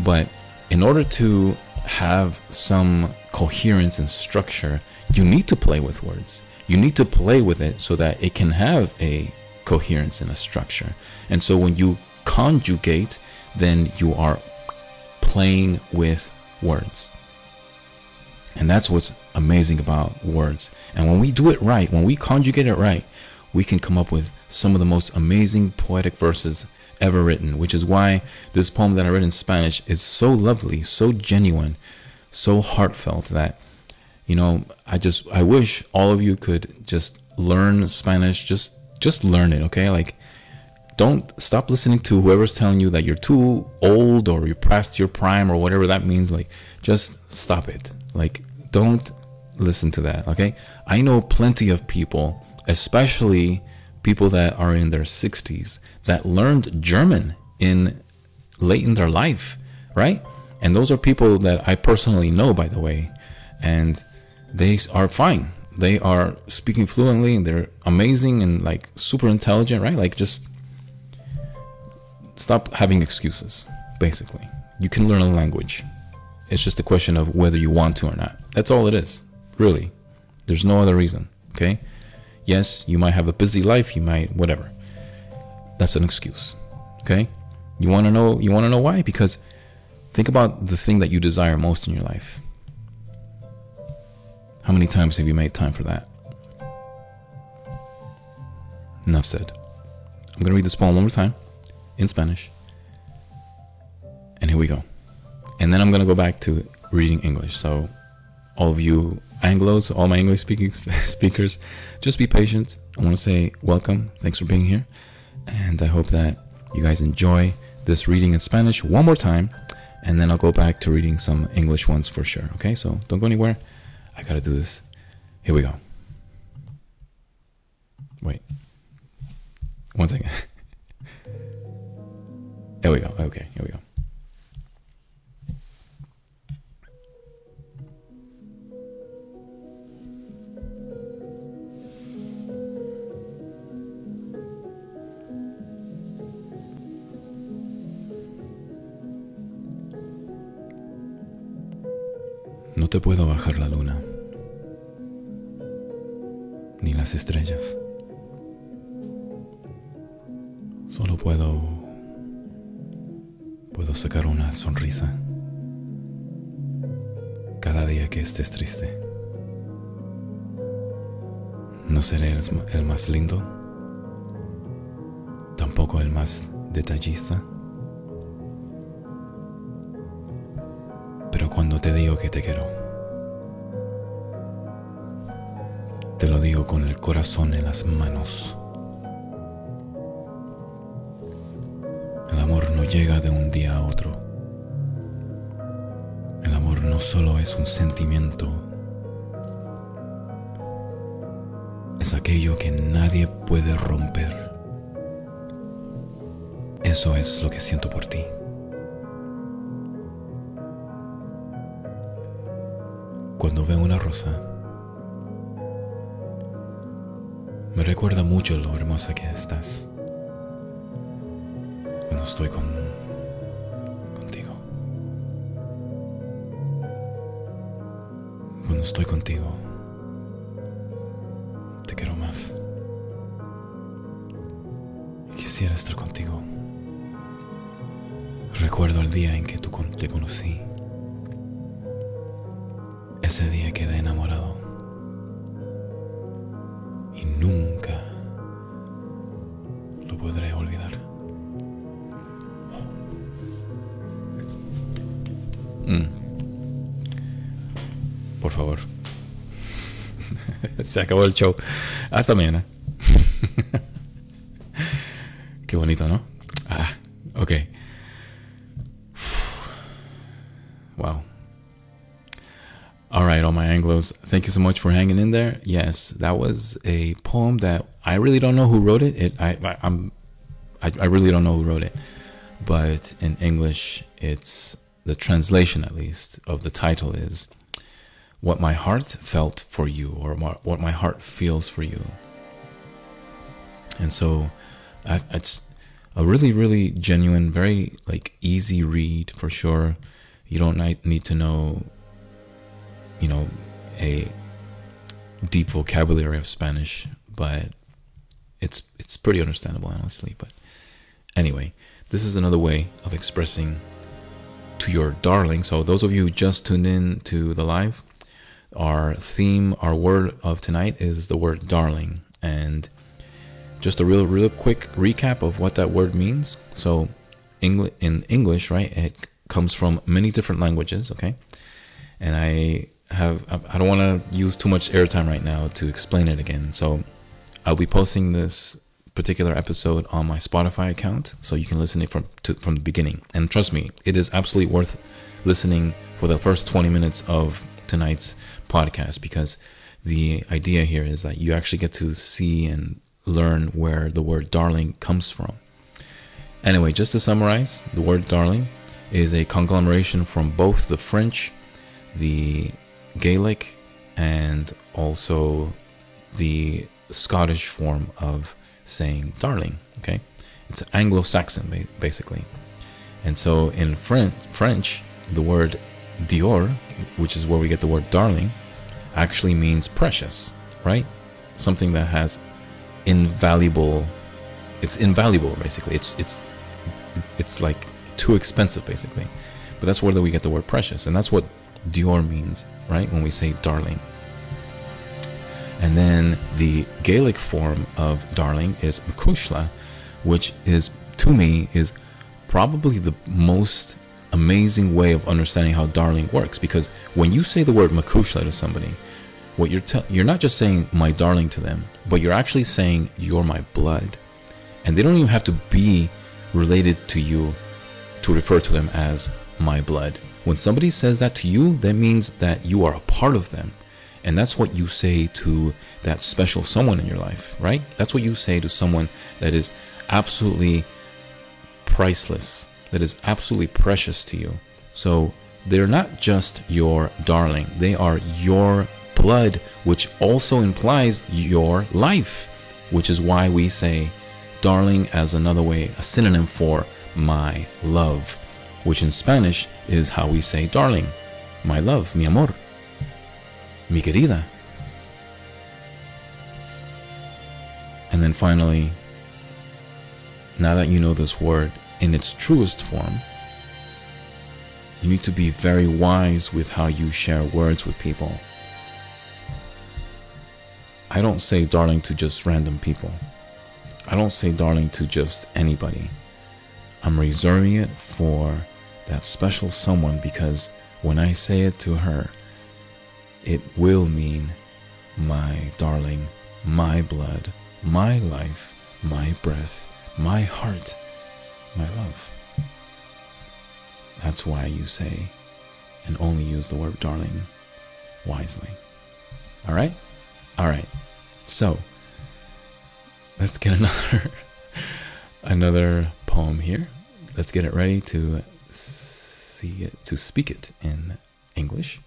Speaker 1: But in order to have some coherence and structure, you need to play with words. You need to play with it so that it can have a coherence and a structure. And so when you conjugate, then you are playing with words. And that's what's amazing about words. And when we do it right, when we conjugate it right, we can come up with some of the most amazing poetic verses ever written, which is why this poem that I read in Spanish is so lovely, so genuine, so heartfelt that, you know, I just, I wish all of you could just learn Spanish, just, just learn it, okay? Like, don't stop listening to whoever's telling you that you're too old or you're past your prime or whatever that means. Like, just stop it. Like, don't listen to that. Okay. I know plenty of people, especially people that are in their 60s, that learned German in late in their life, right? And those are people that I personally know, by the way, and they are fine. They are speaking fluently and they're amazing and like super intelligent, right? Like, just stop having excuses, basically. You can learn a language. It's just a question of whether you want to or not. That's all it is, really. There's no other reason, okay? Yes, you might have a busy life, you might whatever. That's an excuse, okay? You want to know you want to know why? Because think about the thing that you desire most in your life. How many times have you made time for that? Enough said. I'm going to read this poem one more time in Spanish. And here we go. And then I'm to go back to reading English. So, all of you Anglos, all my English speaking speakers, just be patient. I want to say welcome. Thanks for being here. And I hope that you guys enjoy this reading in Spanish one more time. And then I'll go back to reading some English ones for sure. Okay, so don't go anywhere. I got to do this. Here we go. Wait. One second. There we go. Okay, here we go. Te puedo bajar la luna, ni las estrellas. Solo puedo... puedo sacar una sonrisa cada día que estés triste. No seré el, más lindo, tampoco el más detallista. Pero cuando te digo que te quiero, te lo digo con el corazón en las manos. El amor no llega de un día a otro. El amor no solo es un sentimiento es aquello que nadie puede romper. Eso es lo que siento por ti. Cuando veo una rosa, recuerda mucho lo hermosa que estás. Cuando estoy con contigo. Cuando estoy contigo. quisiera estar contigo. Recuerdo el día en que tú te conocí. Ese día quedé enamorado. Se acabó el show. Hasta mañana. Qué bonito, ¿no? Ah, okay. Wow. All right, all my Anglos, thank you so much for hanging in there. Yes, that was a poem that I really don't know who wrote it. It I, I I'm I, I really don't know who wrote it, but in English, it's the translation at least of the title is "What My Heart Felt for You" or "What My Heart Feels for You." And so it's a really, really genuine, very like easy read for sure. You don't need to know, you know, a deep vocabulary of Spanish, but it's it's pretty understandable, honestly. But anyway, this is another way of expressing to your darling. So those of you who just tuned in to the live, our theme, our word of tonight is the word darling, and just a real, real quick recap of what that word means. So, in English, right, it comes from many different languages, okay? And I have, I don't want to use too much airtime right now to explain it again. So, I'll be posting this particular episode on my Spotify account, so you can listen it from to, from the beginning. And trust me, it is absolutely worth listening for the first 20 minutes of tonight's podcast because the idea here is that you actually get to see and learn where the word darling comes from. Anyway, just to summarize, the word darling is a conglomeration from both the French, the Gaelic, and also the Scottish form of saying darling. Okay, it's Anglo-Saxon basically, and so in French, the word Dior, which is where we get the word darling, actually means precious, right? Something that has invaluable it's invaluable basically. It's it's it's like too expensive basically. But that's where we get the word precious and that's what dior means right when we say darling. And then the gaelic form of darling is macushla which is to me is probably the most amazing way of understanding how darling works because when you say the word macushla to somebody what you're te- you're not just saying my darling to them, but you're actually saying you're my blood. And they don't even have to be related to you to refer to them as my blood. When somebody says that to you, that means that you are a part of them. And that's what you say to that special someone in your life, right? That's what you say to someone that is absolutely priceless, that is absolutely precious to you. So they're not just your darling, they are your blood, which also implies your life, which is why we say darling as another way, a synonym for my love, which in Spanish is how we say darling, my love, mi amor, mi querida. And then finally, now that you know this word in its truest form, you need to be very wise with how you share words with people. I don't say darling to just random people. I don't say darling to just anybody. I'm reserving it for that special someone because when I say it to her, it will mean my darling, my blood, my life, my breath, my heart, my love. That's why you say and only use the word darling wisely. All right? All right. So, let's get another another poem here. Let's get it ready to see it to speak it in English.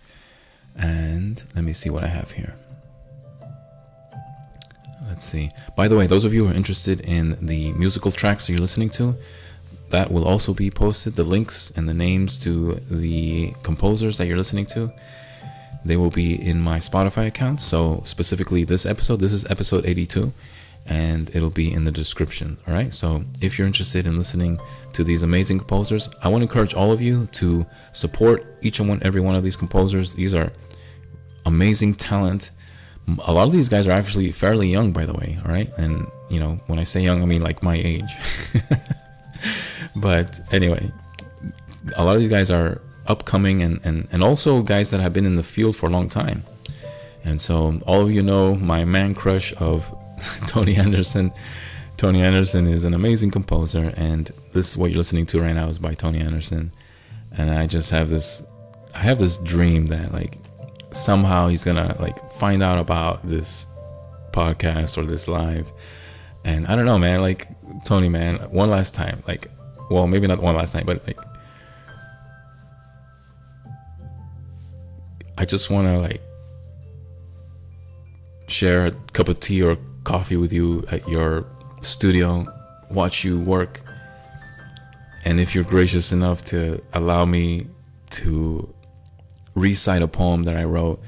Speaker 1: And let me see what I have here. Let's see. By the way, those of you who are interested in the musical tracks that you're listening to, that will also be posted. The links and the names to the composers that you're listening to, they will be in my Spotify account. So, specifically, this episode, this is episode 82, and it'll be in the description. All right. So, if you're interested in listening to these amazing composers, I want to encourage all of you to support each and one, every one of these composers. These are amazing talent. A lot of these guys are actually fairly young, by the way. All right. And, you know, when I say young, I mean like my age. but anyway, a lot of these guys are upcoming and, and, and also guys that have been in the field for a long time. And so, all of you know my man crush of Tony Anderson. Tony Anderson is an amazing composer, and this is what you're listening to right now is by Tony Anderson. And I just have this, I have this dream that like somehow he's gonna like find out about this podcast or this live, and I don't know, man. Like Tony, man, one last time, like well, maybe not one last night, but like, I just want to like share a cup of tea or coffee with you at your studio, watch you work, and if you're gracious enough to allow me to recite a poem that I wrote,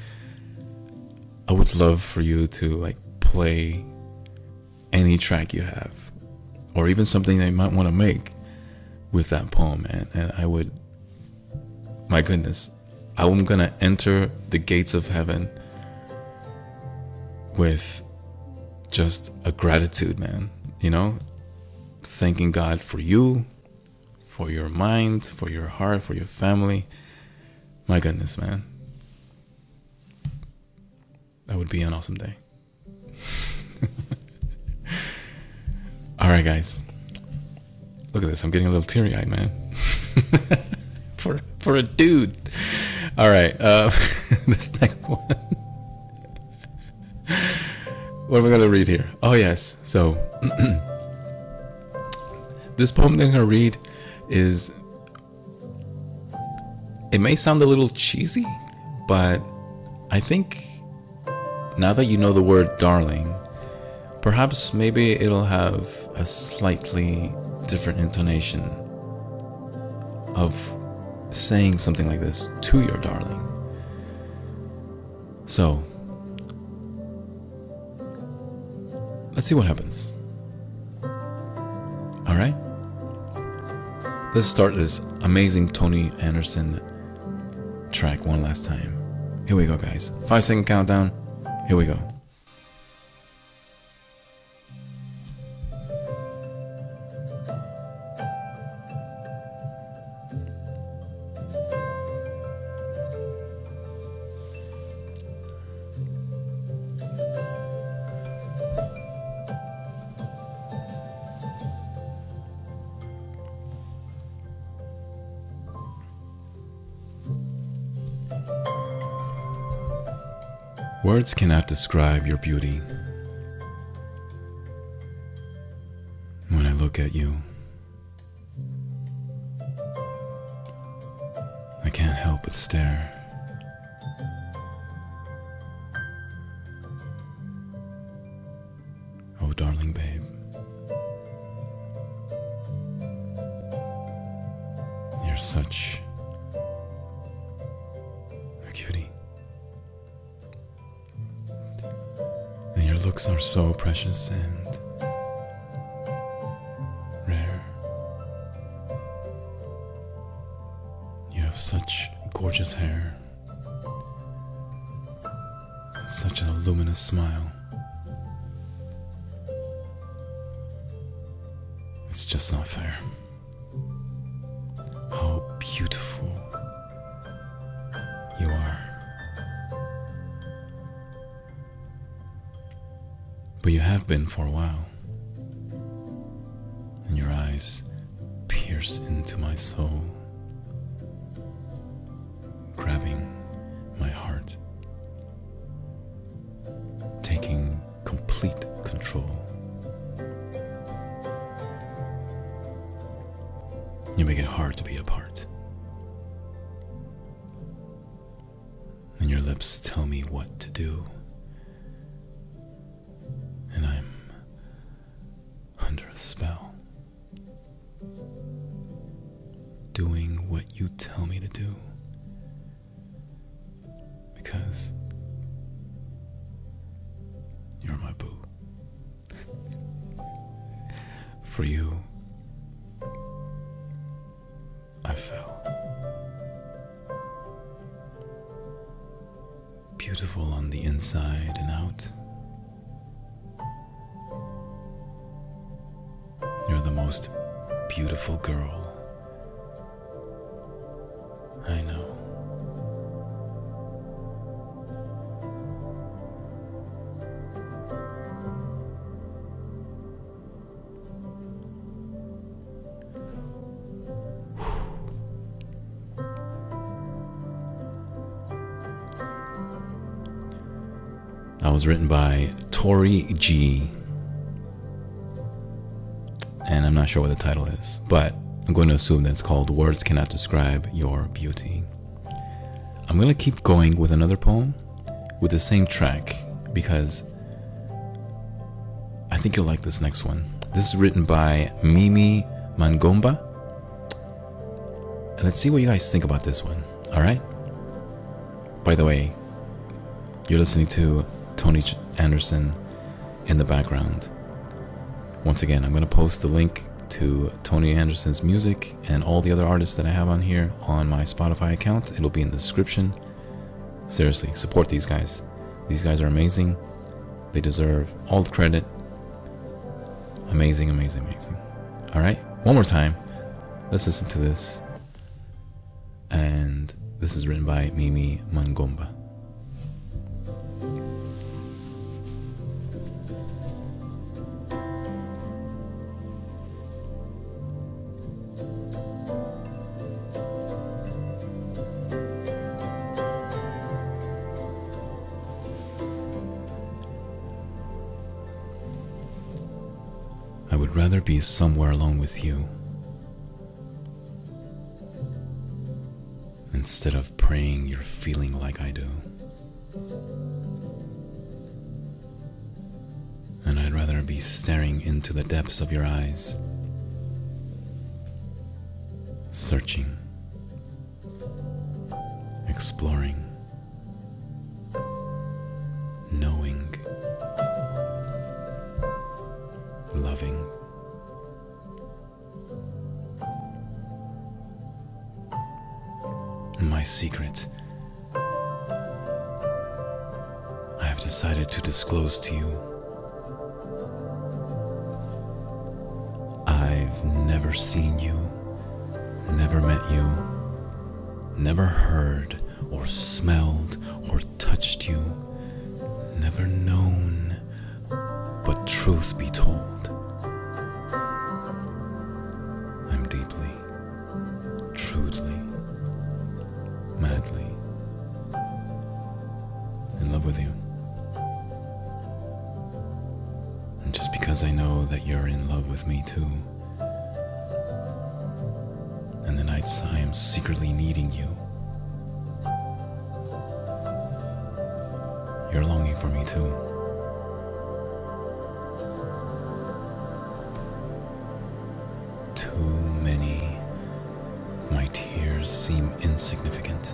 Speaker 1: I would love for you to like play any track you have, or even something that you might want to make with that poem, man. And I would, my goodness, I'm gonna enter the gates of heaven with just a gratitude, man. You know, thanking God for you, for your mind, for your heart, for your family. My goodness, man. That would be an awesome day. All right, guys. Look at this. I'm getting a little teary eyed, man. for for a dude. All right. Uh, this next one. what am I gonna read here? Oh yes. So this poem that I'm gonna read is. It may sound a little cheesy, but I think now that you know the word darling, perhaps maybe it'll have a slightly different intonation of saying something like this to your darling. So, let's see what happens. All right? Let's start this amazing Tony Anderson track one last time. Here we go, guys. Five second countdown. Here we go. Words cannot describe your beauty. When I look at you, I can't help but stare. Precious and rare. You have such gorgeous hair, and such a luminous smile. It's just not fair. How beautiful you are. But you have been for a while. And your eyes pierce into my soul, grabbing my heart, taking complete control. You make it hard to be apart. And your lips tell me what to do. You're the most beautiful girl I know. Was written by Tori G. I'm not sure what the title is, but I'm going to assume that it's called Words Cannot Describe Your Beauty. I'm going to keep going with another poem with the same track because I think you'll like this next one. This is written by Mimi Mangomba. And let's see what you guys think about this one. All right? By the way, you're listening to Tony Anderson in the background. Once again, I'm going to post the link to Tony Anderson's music and all the other artists that I have on here on my Spotify account. It'll be in the description. Seriously, support these guys. These guys are amazing. They deserve all the credit. Amazing, amazing, amazing. All right, one more time. Let's listen to this. And this is written by Mimi Mangomba. Somewhere alone with you instead of praying you're feeling like I do. And I'd rather be staring into the depths of your eyes, searching, exploring, to to you. I've never seen you, never met you, never heard or smelled or touched you, never known, but truth be told, me too, and the nights I am secretly needing you, you're longing for me too. Too many. My tears seem insignificant.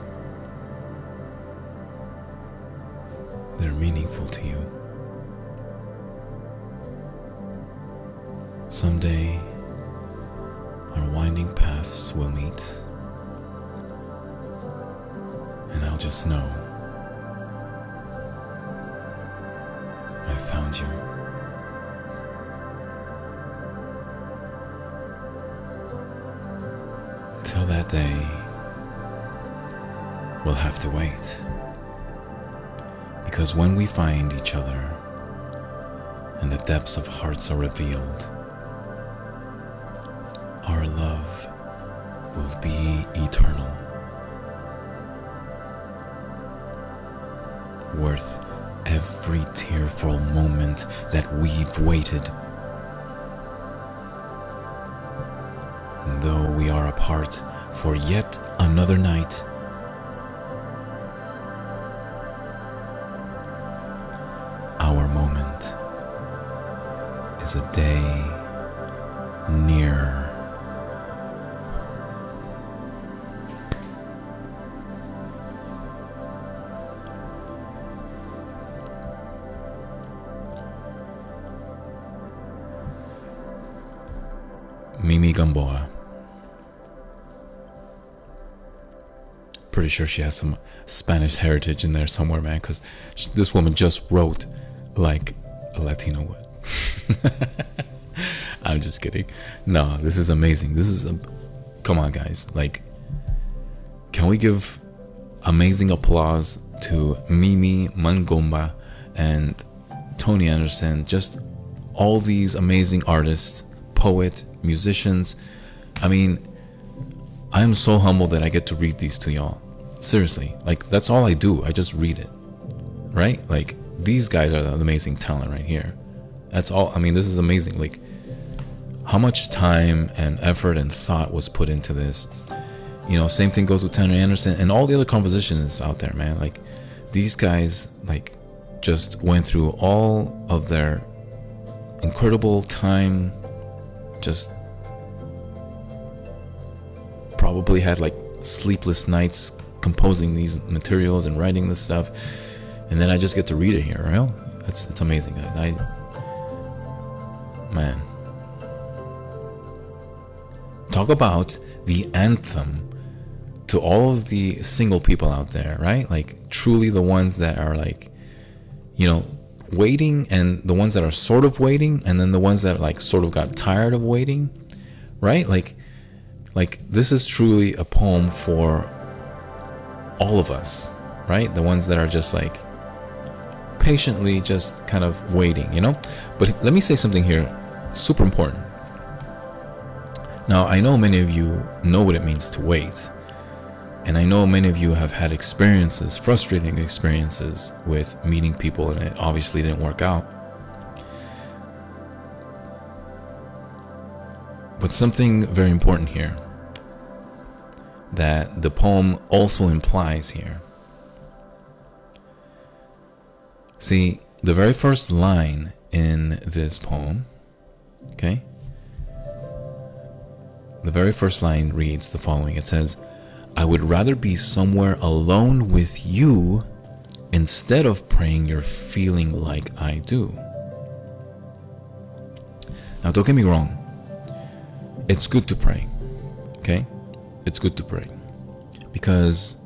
Speaker 1: That day, we'll have to wait. Because when we find each other and the depths of hearts are revealed, our love will be eternal, worth every tearful moment that we've waited. Though we are apart for yet another night, our moment is a day nearer. Pretty sure she has some Spanish heritage in there somewhere, man, because this woman just wrote like a Latino would. I'm just kidding. No, this is amazing. This is a. Come on, guys. Like, can we give amazing applause to Mimi Mangomba and Tony Anderson? Just all these amazing artists, poet, musicians. I mean, I'm so humbled that I get to read these to y'all. Seriously, like that's all I do. I just read it, right? Like these guys are the amazing talent right here. That's all. I mean, this is amazing. Like how much time and effort and thought was put into this. You know, same thing goes with Tanner Anderson and all the other compositions out there, man. Like these guys, like just went through all of their incredible time just probably had like sleepless nights composing these materials and writing this stuff and then I just get to read it here, right? That's that's amazing, guys. I man. Talk about the anthem to all of the single people out there, right? Like truly the ones that are like you know, waiting and the ones that are sort of waiting and then the ones that like sort of got tired of waiting, right? Like like this is truly a poem for all of us, right? The ones that are just like patiently just kind of waiting, you know? But let me say something here super important. Now, I know many of you know what it means to wait. And I know many of you have had experiences, frustrating experiences with meeting people, and it obviously didn't work out. But something very important here that the poem also implies here. See, the very first line in this poem, okay? The very first line reads the following It says, I would rather be somewhere alone with you instead of praying you're feeling like I do. Now, don't get me wrong, it's good to pray, okay? It's good to pray because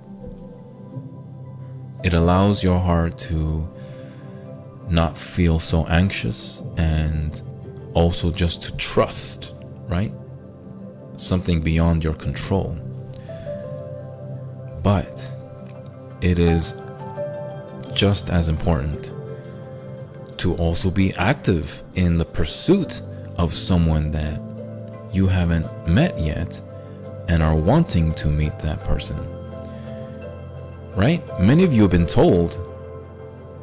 Speaker 1: it allows your heart to not feel so anxious and also just to trust, right? Something beyond your control. But it is just as important to also be active in the pursuit of someone that you haven't met yet and are wanting to meet that person. Right? Many of you have been told,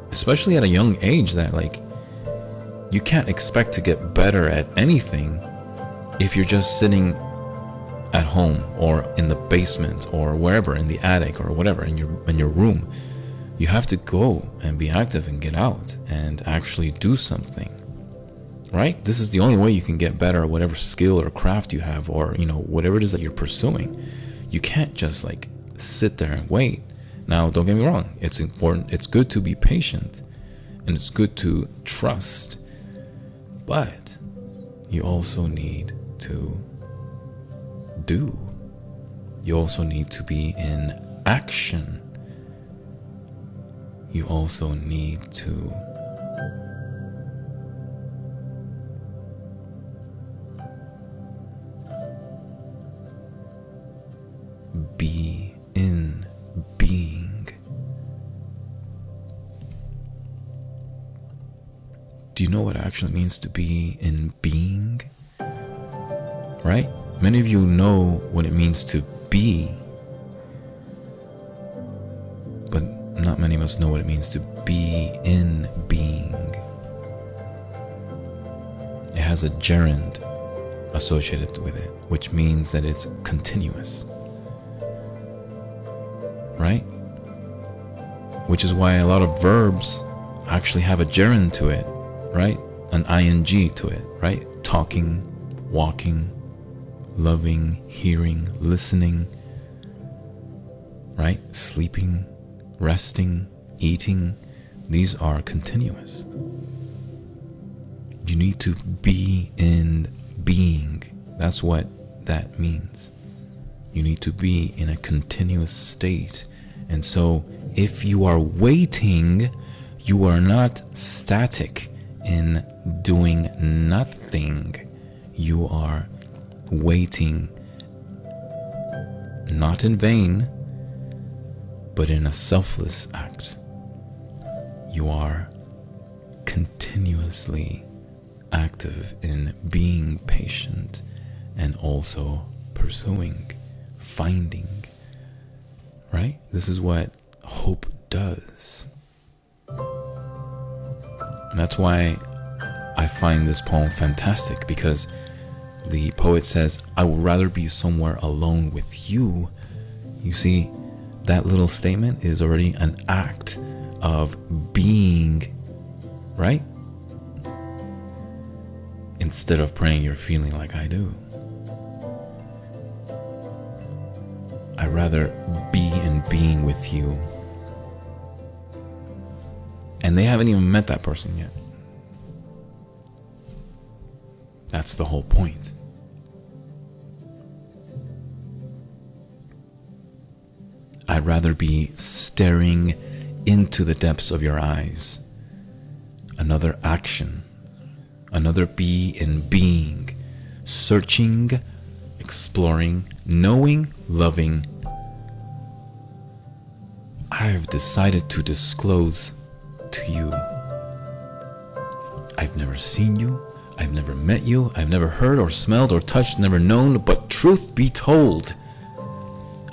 Speaker 1: especially at a young age, that like you can't expect to get better at anything if you're just sitting at home or in the basement or wherever in the attic or whatever in your in your room you have to go and be active and get out and actually do something right? This is the only way you can get better at whatever skill or craft you have or you know whatever it is that you're pursuing. You can't just like sit there and wait. Now don't get me wrong. It's important. It's good to be patient and it's good to trust but you also need to do. You also need to be in action. You also need to you know what it actually means to be in being? Right? Many of you know what it means to be, but not many of us know what it means to be in being. It has a gerund associated with it, which means that it's continuous. Right? Which is why a lot of verbs actually have a gerund to it, right? An ing to it, right? Talking, walking, loving, hearing, listening, right? Sleeping, resting, eating. These are continuous. You need to be in being. That's what that means. You need to be in a continuous state. And so, if you are waiting, you are not static in doing nothing. You are waiting, not in vain, but in a selfless act. You are continuously active in being patient and also pursuing, finding. Right? This is what hope does. And that's why I find this poem fantastic because the poet says, I would rather be somewhere alone with you. You see, that little statement is already an act of being, right? Instead of praying, you're feeling like I do. I'd rather be in being with you. And they haven't even met that person yet. That's the whole point. I'd rather be staring into the depths of your eyes. Another action, another be in being, searching, exploring, knowing, loving. I have decided to disclose to you. I've never seen you. I've never met you. I've never heard or smelled or touched, never known, but truth be told,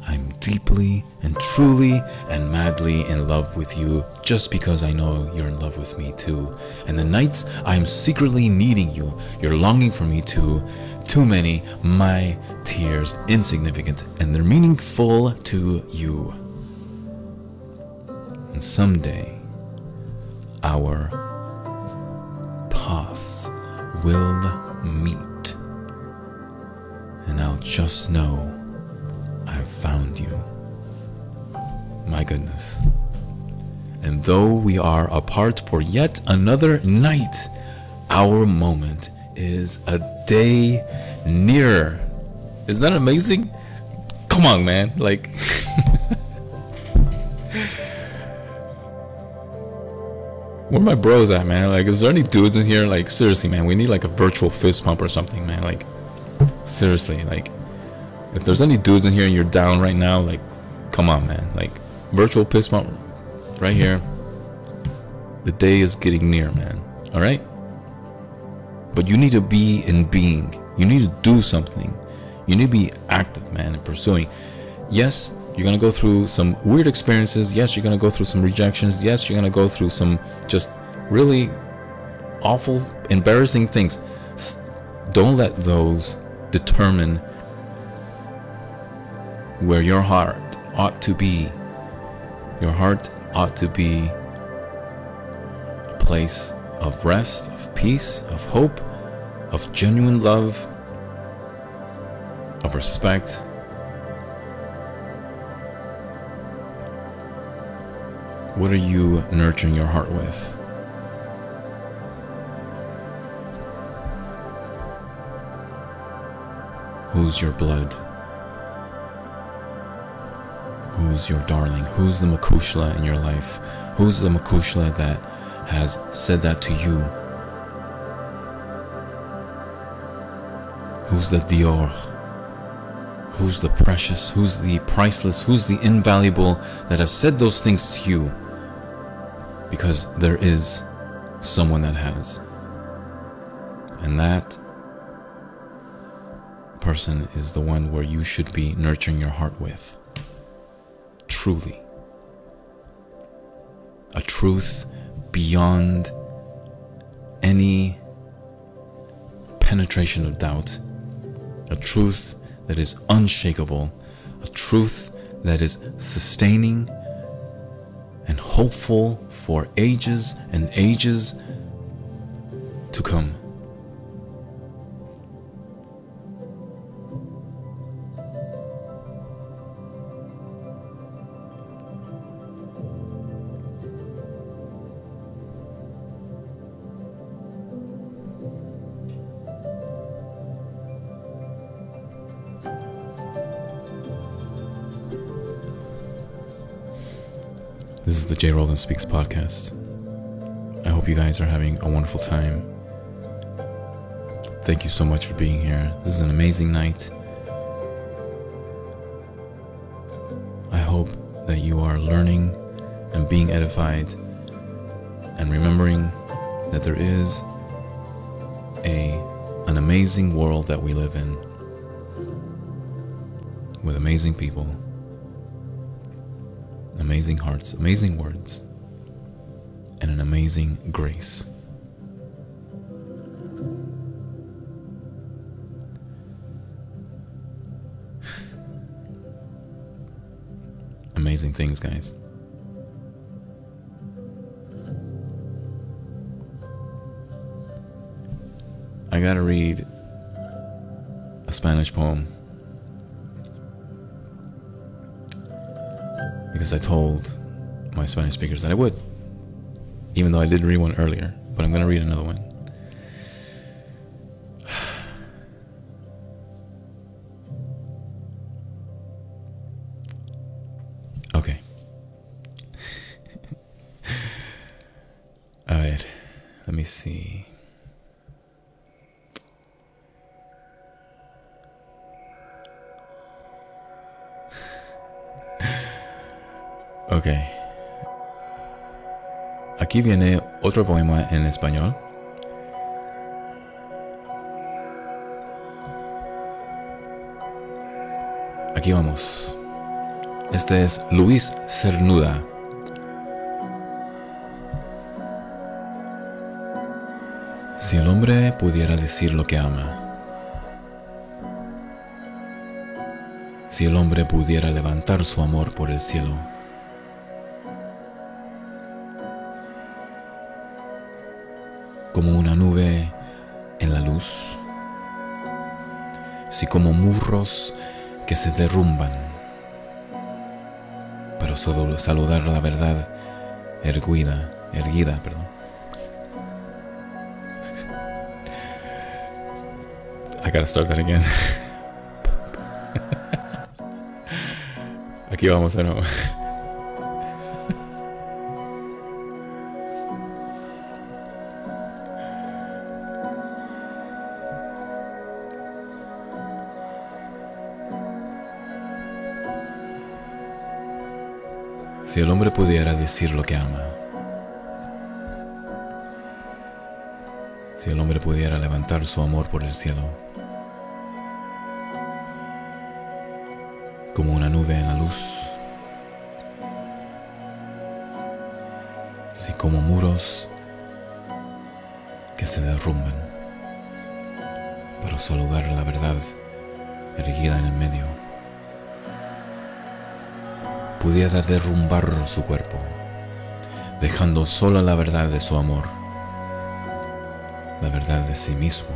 Speaker 1: I'm deeply and truly and madly in love with you just because I know you're in love with me too. And the nights I'm secretly needing you, you're longing for me too. Too many, my tears insignificant, and they're meaningful to you. And someday, our paths will meet, and I'll just know I've found you. My goodness. And though we are apart for yet another night, our moment is a day nearer. Isn't that amazing? Come on, man. Like, where my bros at, man? Like, is there any dudes in here? Like, seriously, man, we need like a virtual fist pump or something, man. Like, seriously, like, if there's any dudes in here and you're down right now, like, come on, man. Like, virtual fist pump right here. The day is getting near, man. All right? But you need to be in being. You need to do something. You need to be active, man, and pursuing. Yes, you're going to go through some weird experiences. Yes, you're going to go through some rejections. Yes, you're going to go through some just really awful, embarrassing things. Don't let those determine where your heart ought to be. Your heart ought to be a place of rest, of peace, of hope, of genuine love, of respect. What are you nurturing your heart with? Who's your blood? Who's your darling? Who's the Macushla in your life? Who's the Macushla that has said that to you? Who's the Dior? Who's the precious? Who's the priceless? Who's the invaluable that have said those things to you? Because there is someone that has. And that person is the one where you should be nurturing your heart with. Truly. A truth beyond any penetration of doubt. A truth that is unshakable. A truth that is sustaining and hopeful for ages and ages to come. This is the J. Roland Speaks podcast. I hope you guys are having a wonderful time. Thank you so much for being here. This is an amazing night. I hope that you are learning and being edified and remembering that there is a an amazing world that we live in with amazing people amazing hearts, amazing words, and an amazing grace. amazing things, guys. I gotta read a Spanish poem because I told my Spanish speakers that I would, even though I did read one earlier. But I'm going to read another one. Aquí viene otro poema en español. Aquí vamos. Este es Luis Cernuda. Si el hombre pudiera decir lo que ama, si el hombre pudiera levantar su amor por el cielo, si como murros que se derrumban, para saludar la verdad erguida, erguida, perdón. I gotta start that again. Aquí vamos de nuevo. Hombre pudiera decir lo que ama, si el hombre pudiera levantar su amor por el cielo, como una nube en la luz, si como muros que se derrumban para saludar la verdad erguida en el medio, pudiera derrumbar su cuerpo, dejando sola la verdad de su amor, la verdad de sí mismo,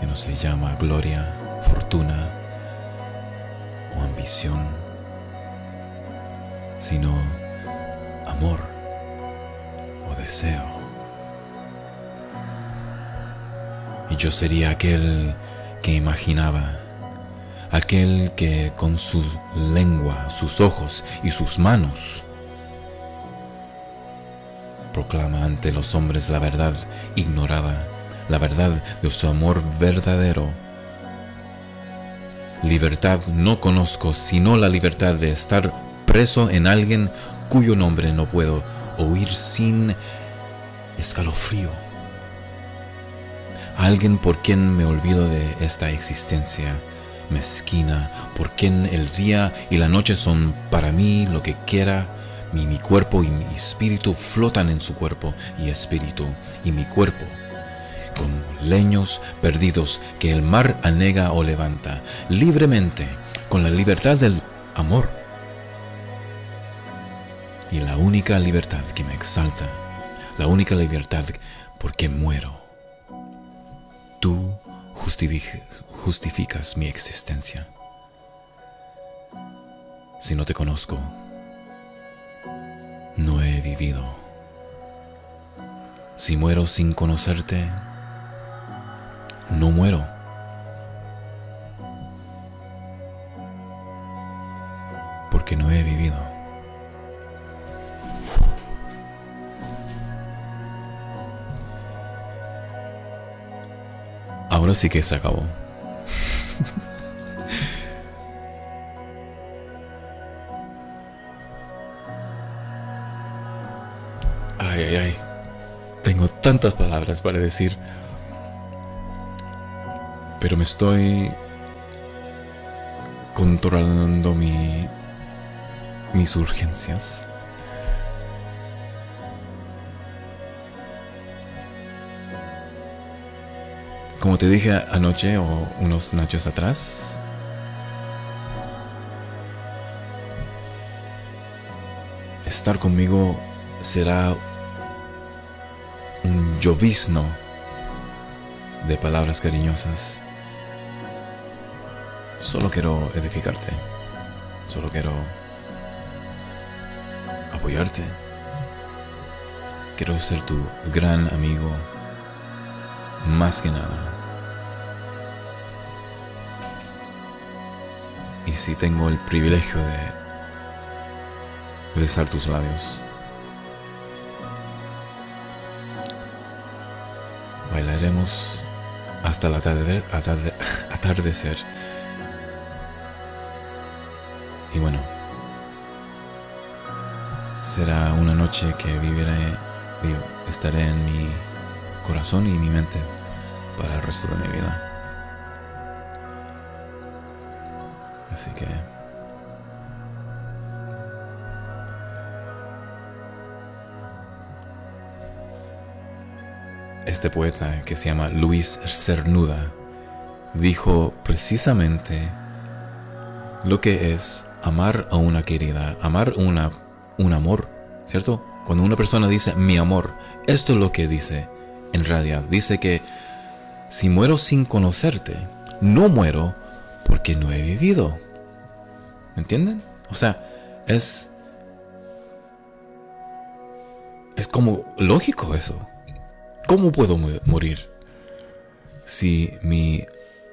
Speaker 1: que no se llama gloria, fortuna o ambición, sino amor o deseo. Y yo sería aquel que imaginaba, aquel que con su lengua, sus ojos y sus manos proclama ante los hombres la verdad ignorada, la verdad de su amor verdadero. Libertad no conozco sino la libertad de estar preso en alguien cuyo nombre no puedo oír sin escalofrío. Alguien por quien me olvido de esta existencia mezquina, por quien el día y la noche son para mí lo que quiera. Mi, mi cuerpo y mi espíritu flotan en su cuerpo y espíritu y mi cuerpo como leños perdidos que el mar anega o levanta libremente con la libertad del amor. Y la única libertad que me exalta la única libertad porque muero justificas, mi existencia si no te conozco no he vivido. Si muero sin conocerte, no muero. Ahora sí que se acabó. Ay, ay, ay. Tengo tantas palabras para decir. Pero me estoy controlando mi, mis urgencias. Como te dije anoche o unos nachos atrás, estar conmigo será un llovizno de palabras cariñosas. Solo quiero edificarte. Solo quiero apoyarte. Quiero ser tu gran amigo. Más que nada. Y si tengo el privilegio de besar tus labios. Bailaremos hasta el atardecer. Y bueno, será una noche que viviré, estaré en mi corazón y mi mente para el resto de mi vida. Así que... Este poeta que se llama Luis Cernuda dijo precisamente lo que es amar a una querida, amar una, un amor, ¿cierto? Cuando una persona dice mi amor, esto es lo que dice en realidad. Dice que si muero sin conocerte, no muero porque no he vivido. ¿Me entienden? O sea, es... Es como lógico eso. ¿Cómo puedo morir si mi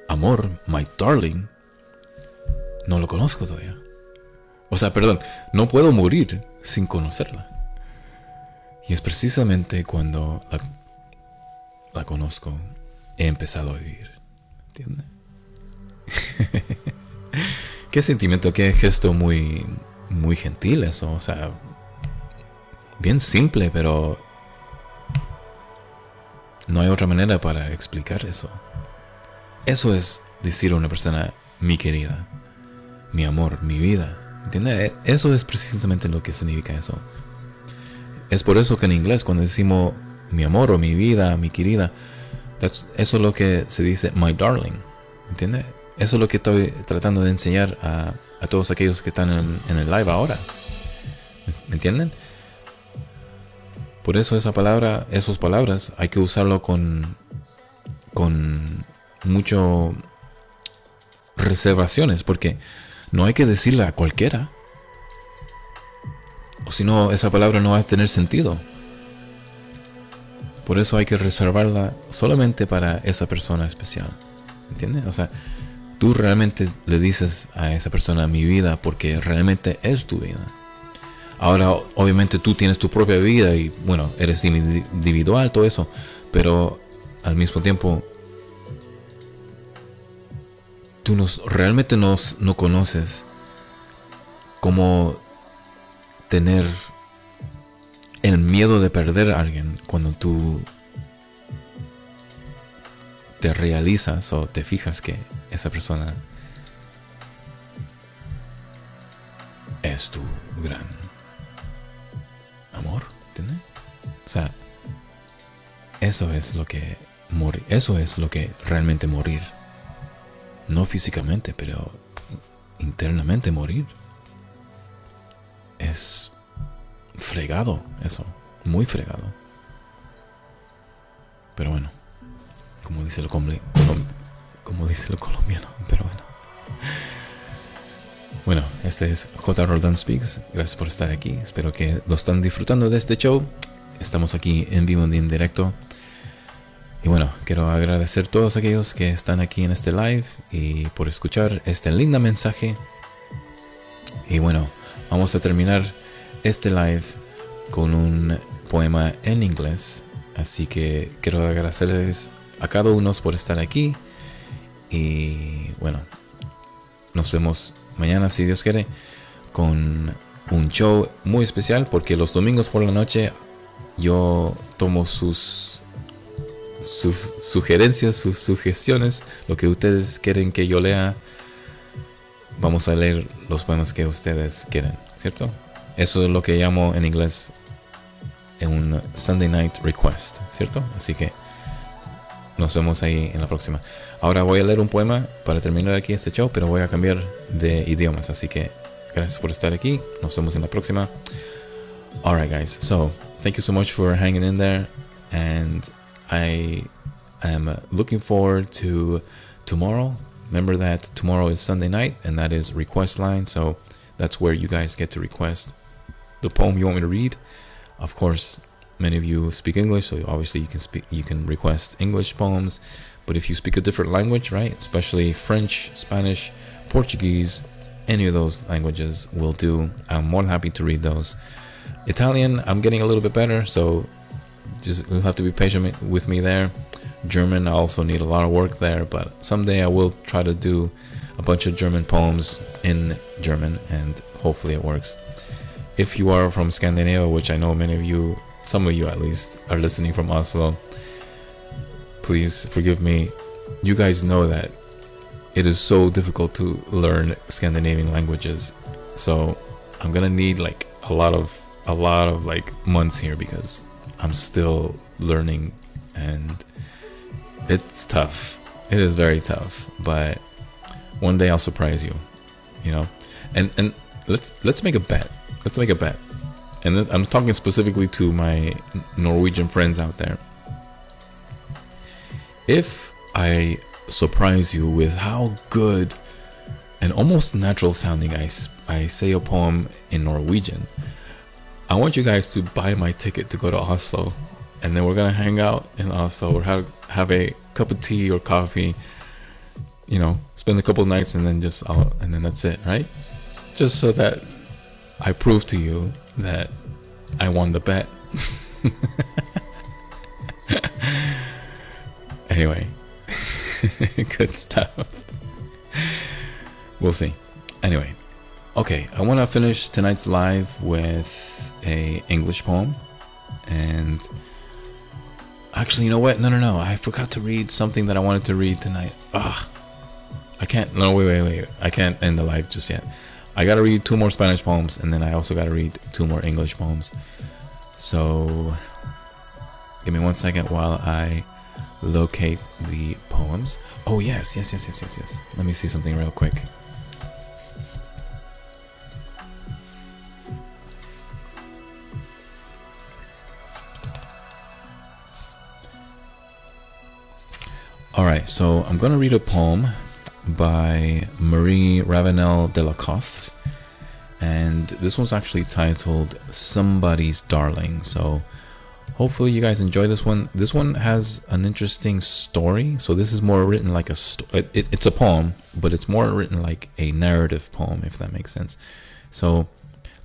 Speaker 1: amor, my darling, no lo conozco todavía? O sea, perdón, no puedo morir sin conocerla. Y es precisamente cuando la, la conozco, he empezado a vivir. ¿Entiendes? qué sentimiento, qué gesto muy, muy gentil eso. O sea, bien simple, pero no hay otra manera para explicar eso. Eso es decir a una persona, mi querida, mi amor, mi vida. ¿Entiendes? E, eso es precisamente lo que significa eso. Es por eso que en inglés cuando decimos mi amor o mi vida, mi querida, eso es lo que se dice my darling. ¿Entiendes? Eso es lo que estoy tratando de enseñar a, todos aquellos que están en, el live ahora. ¿Me entienden? Por eso esa palabra, esas palabras, hay que usarlo con, con mucho reservaciones, porque no hay que decirla a cualquiera. O si no, esa palabra no va a tener sentido. Por eso hay que reservarla solamente para esa persona especial. ¿Entiendes? O sea, tú realmente le dices a esa persona mi vida porque realmente es tu vida. Ahora, obviamente tú tienes tu propia vida y bueno, eres individual, todo eso, pero al mismo tiempo tú nos, realmente no conoces cómo tener el miedo de perder a alguien cuando tú te realizas o te fijas que esa persona es tu gran amor, ¿entiendes? O sea, eso es lo que morir, eso es lo que realmente morir. No físicamente, pero internamente morir. Es fregado eso, muy fregado. Pero bueno, como dice el, como dice el colombiano, pero bueno. Bueno, este es J. Roldán Speaks. Gracias por estar aquí. Espero que lo están disfrutando de este show. Estamos aquí en vivo y en directo. Y bueno, quiero agradecer a todos aquellos que están aquí en este live y por escuchar este lindo mensaje. Y bueno, vamos a terminar este live con un poema en inglés. Así que quiero agradecerles a cada uno por estar aquí. Y bueno, nos vemos mañana si Dios quiere con un show muy especial porque los domingos por la noche yo tomo sus sugerencias, sus sugestiones, lo que ustedes quieren que yo lea, vamos a leer los poemas que ustedes quieren, ¿cierto? Eso es lo que llamo en inglés un Sunday Night Request, ¿cierto? Así que nos vemos ahí en la próxima. Ahora voy a leer un poema para terminar aquí este show, pero voy a cambiar de idiomas, así que gracias por estar aquí. Nos vemos en la próxima. Alright, guys. So, thank you so much for hanging in there and I am looking forward to tomorrow. Remember that tomorrow is Sunday night, and that is request line. So that's where you guys get to request the poem you want me to read. Of course, many of you speak English, so obviously you can speak, you can request English poems. But if you speak a different language, right, especially French, Spanish, Portuguese, any of those languages will do. I'm more than happy to read those. Italian, I'm getting a little bit better, so just you'll have to be patient with me there. German, I also need a lot of work there, but someday I will try to do a bunch of German poems in German, and hopefully it works. If you are from Scandinavia, which I know many of you, some of you at least, are listening from Oslo, please forgive me. You guys know that it is so difficult to learn Scandinavian languages, so I'm gonna need like a lot of a lot of like months here because I'm still learning and it's tough. It is very tough, but one day I'll surprise you, you know. And and let's let's make a bet. Let's make a bet. And I'm talking specifically to my Norwegian friends out there. If I surprise you with how good and almost natural sounding I, I say a poem in Norwegian, I want you guys to buy my ticket to go to Oslo, and then we're gonna hang out in Oslo or have have a cup of tea or coffee. You know, spend a couple nights and then just I'll, and then that's it, right? Just so that I prove to you that I won the bet. anyway, good stuff. We'll see. Anyway, okay, I want to finish tonight's live with a English poem, and actually, you know what? No, no, no. I forgot to read something that I wanted to read tonight. Ah, I can't. No, wait, wait, wait. I can't end the live just yet. I gotta read two more Spanish poems, and then I also gotta read two more English poems. So, give me one second while I locate the poems. Oh yes, yes, yes, yes, yes, yes. Let me see something real quick. All right, so I'm to read a poem by Marie Ravenel de la Coste. And this one's actually titled Somebody's Darling. So hopefully you guys enjoy this one. This one has an interesting story. So this is more written like a sto- it, it, it's a poem, but it's more written like a narrative poem, if that makes sense. So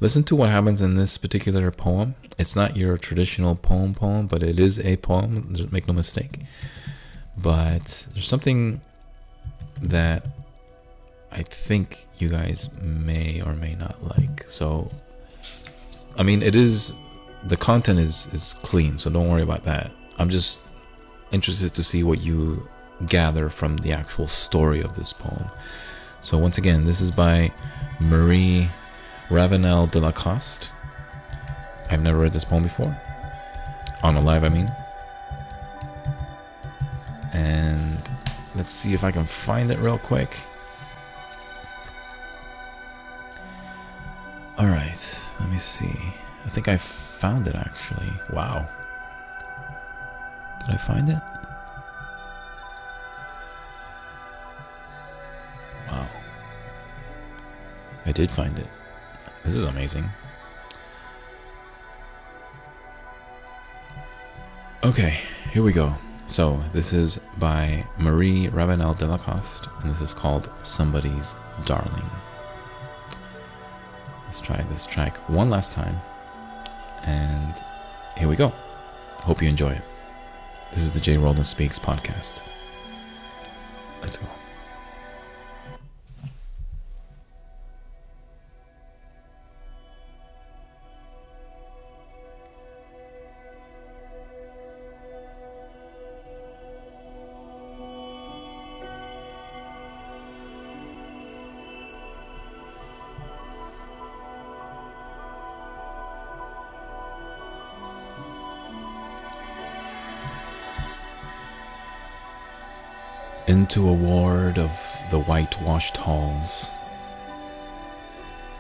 Speaker 1: listen to what happens in this particular poem. It's not your traditional poem poem, but it is a poem. Make no mistake. But there's something that I think you guys may or may not like. So, I mean, it is the content is is clean, so don't worry about that. I'm just interested to see what you gather from the actual story of this poem. So once again, this is by Marie Ravenel de la Coste. I've never read this poem before. On a live, I mean. And let's see if I can find it real quick. Alright, let me see. I think I found it actually. Wow. Did I find it? Wow. I did find it. This is amazing. Okay, here we go. So, this is by Marie Ravenel de la Coste, and this is called Somebody's Darling. Let's try this track one last time. And here we go. Hope you enjoy it. This is the J. Roland Speaks podcast. Let's go. Into a ward of the whitewashed halls,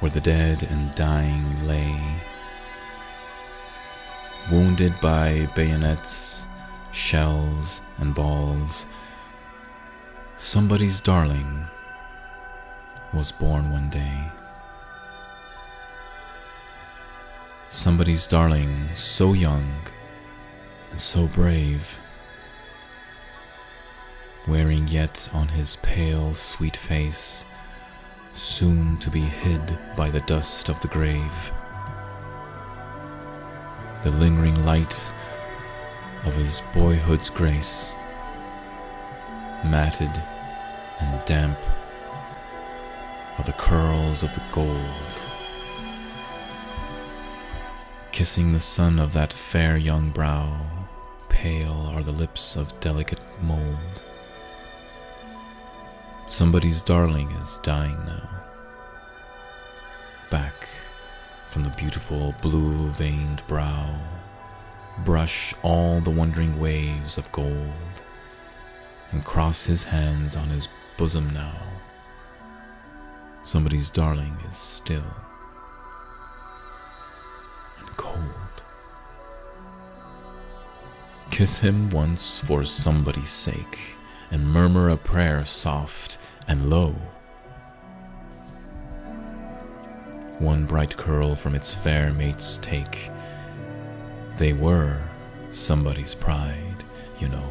Speaker 1: where the dead and dying lay, wounded by bayonets, shells, and balls. Somebody's darling was born one day. Somebody's darling so young and so brave wearing yet on his pale, sweet face, soon to be hid by the dust of the grave. The lingering light of his boyhood's grace, matted and damp are the curls of the gold, kissing the sun of that fair young brow, pale are the lips of delicate mold. Somebody's darling is dying now. Back from the beautiful blue veined brow, brush all the wandering waves of gold, and cross his hands on his bosom now. Somebody's darling is still and cold. Kiss him once for somebody's sake and murmur a prayer soft and low. One bright curl from its fair mates take. They were somebody's pride, you know.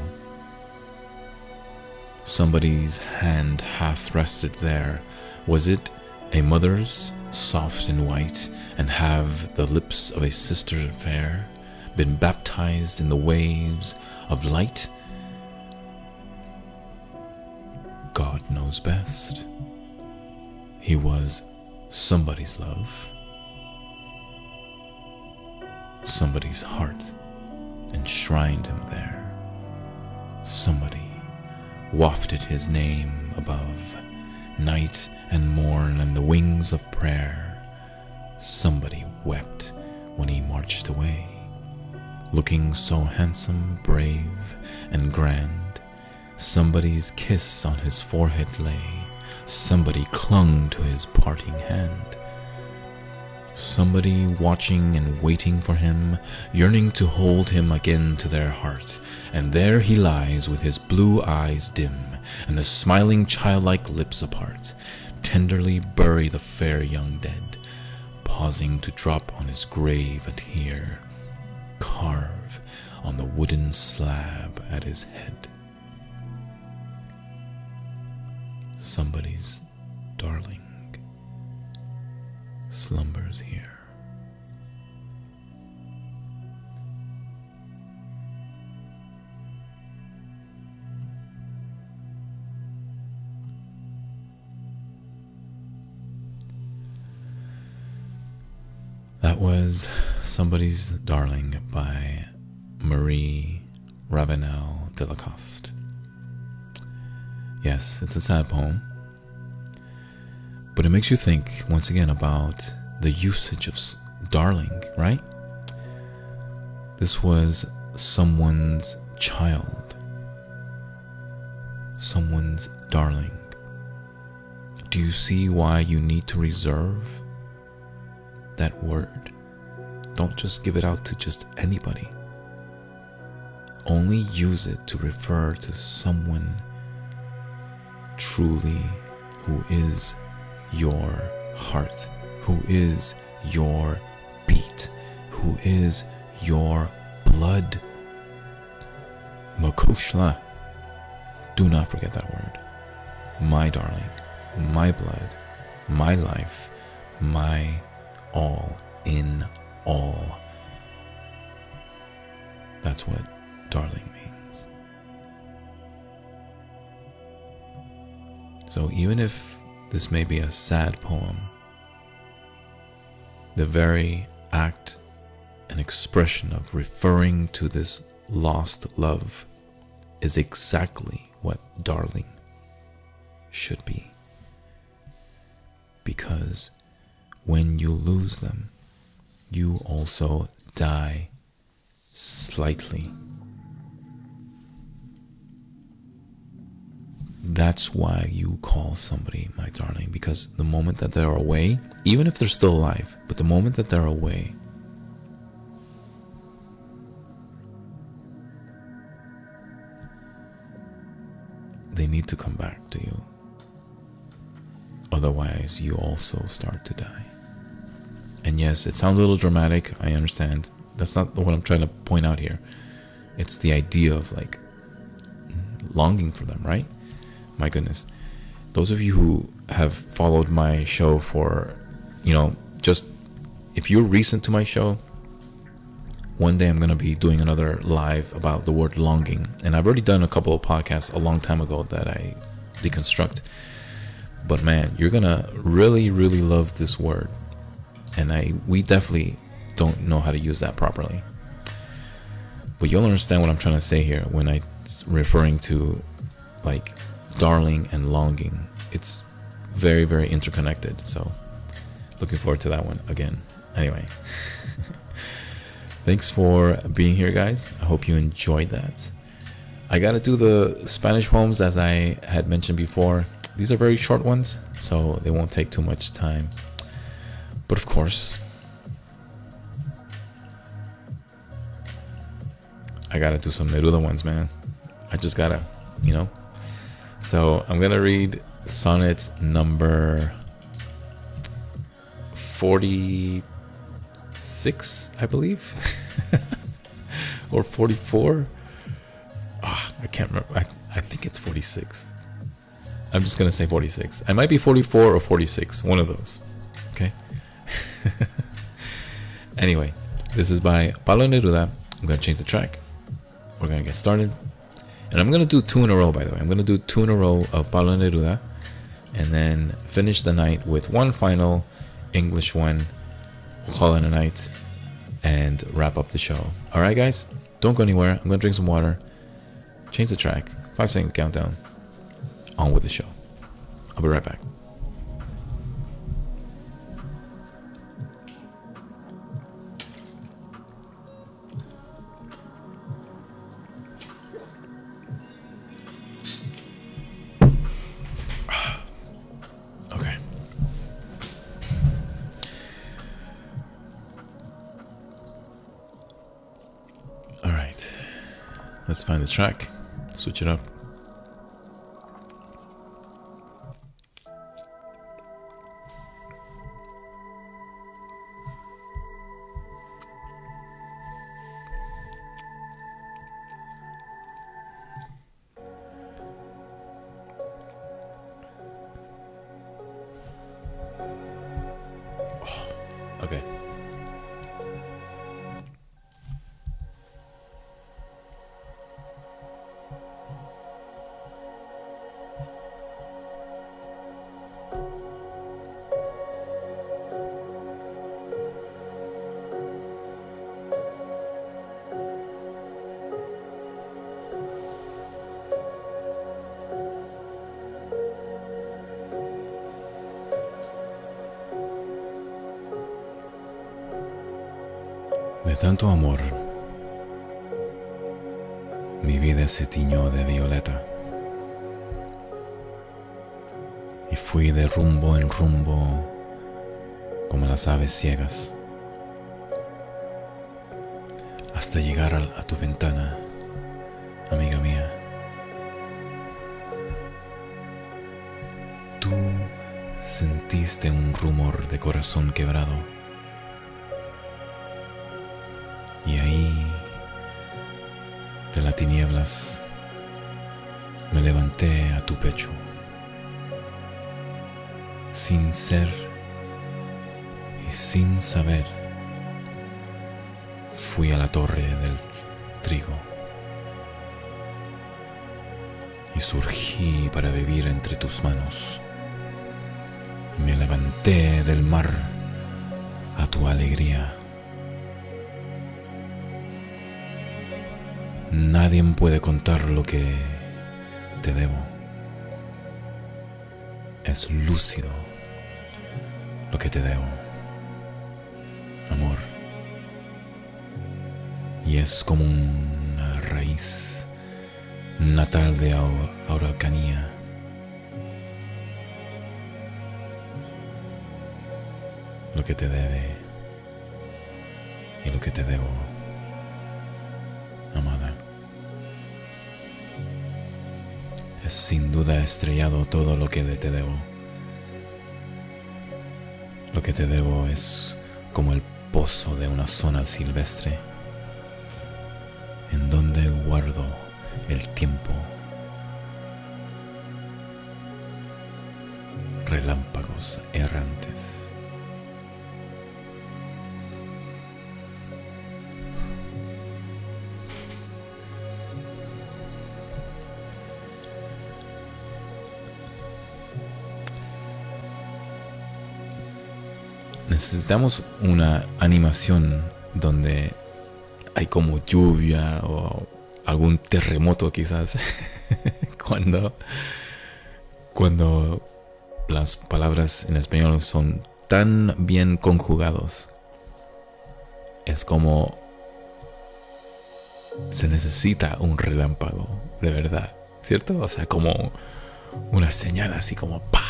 Speaker 1: Somebody's hand hath rested there. Was it a mother's, soft and white, and have the lips of a sister fair been baptized in the waves of light God knows best. He was somebody's love, somebody's heart enshrined him there. Somebody wafted his name above night and morn and the wings of prayer. Somebody wept when he marched away, looking so handsome, brave, and grand Somebody's kiss on his forehead lay. Somebody clung to his parting hand. Somebody watching and waiting for him, yearning to hold him again to their heart. And there he lies with his blue eyes dim and the smiling childlike lips apart, tenderly bury the fair young dead, pausing to drop on his grave a tear. carve on the wooden slab at his head. Somebody's darling slumbers here. That was Somebody's Darling by Marie Ravenel de la Coste. Yes, it's a sad poem, but it makes you think once again about the usage of darling, right? This was someone's child, someone's darling. Do you see why you need to reserve that word? Don't just give it out to just anybody. Only use it to refer to someone truly who is your heart, who is your beat, who is your blood. Macushla. Do not forget that word. My darling, my blood, my life, my all in all. That's what darling means. So even if this may be a sad poem, the very act and expression of referring to this lost love is exactly what darling should be. Because when you lose them, you also die slightly. That's why you call somebody my darling, because the moment that they're away, even if they're still alive, but the moment that they're away, they need to come back to you. Otherwise, you also start to die. And yes, it sounds a little dramatic, I understand. That's not what I'm trying to point out here. It's the idea of like longing for them, right? My goodness. Those of you who have followed my show for, you know, just if you're recent to my show, one day I'm going to be doing another live about the word longing. And I've already done a couple of podcasts a long time ago that I deconstruct. But man, you're going to really, really love this word. And I, we definitely don't know how to use that properly. But you'll understand what I'm trying to say here when I referring to like darling and longing. It's very, very interconnected. So, looking forward to that one again. Anyway, thanks for being here, guys. I hope you enjoyed that. I gotta do the Spanish poems as I had mentioned before. These are very short ones, so they won't take too much time. But of course, I gotta do some Neruda ones, man. I just gotta, you know, so I'm gonna read sonnet number 46, I believe, or 44. Oh, I can't remember. I, I think it's 46. I'm just gonna say 46. I might be 44 or 46, one of those. Okay. anyway, this is by Pablo Neruda. I'm gonna change the track. We're gonna get started. And I'm going to do two in a row, by the way. I'm going to do two in a row of Pablo Neruda and then finish the night with one final English one, call it a night, and wrap up the show. All right, guys? Don't go anywhere. I'm going to drink some water, change the track, five second countdown, on with the show. I'll be right back. Let's find the track, switch it up. De tanto amor, mi vida se tiñó de violeta. Y fui de rumbo en rumbo como las aves ciegas, hasta llegar a, tu ventana, amiga mía. Tú sentiste un rumor de corazón quebrado me levanté a tu pecho, sin ser y sin saber, fui a la torre del trigo y surgí para vivir entre tus manos. Me levanté del mar a tu alegría. Nadie puede contar lo que te debo. Es lúcido lo que te debo. Amor. Y es como una raíz natal de Araucanía. Lo que te debe y lo que te debo, sin duda estrellado todo lo que te debo. Lo que te debo es como el pozo de una zona silvestre, en donde guardo el tiempo. Relámpagos errantes. Necesitamos una animación donde hay como lluvia o algún terremoto quizás cuando cuando las palabras en español son tan bien conjugados. Es como se necesita un relámpago de verdad cierto o sea como una señal así como pa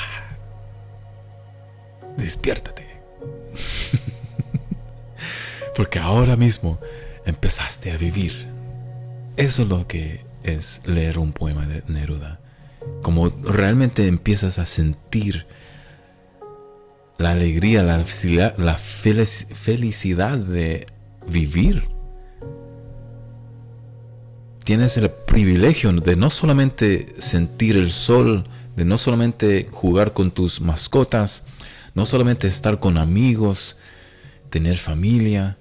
Speaker 1: despiértate Porque ahora mismo empezaste a vivir. Eso es lo que es leer un poema de Neruda. Como realmente empiezas a sentir la alegría, la la felicidad de vivir. Tienes el privilegio de no solamente sentir el sol, de no solamente jugar con tus mascotas, no solamente estar con amigos, tener familia,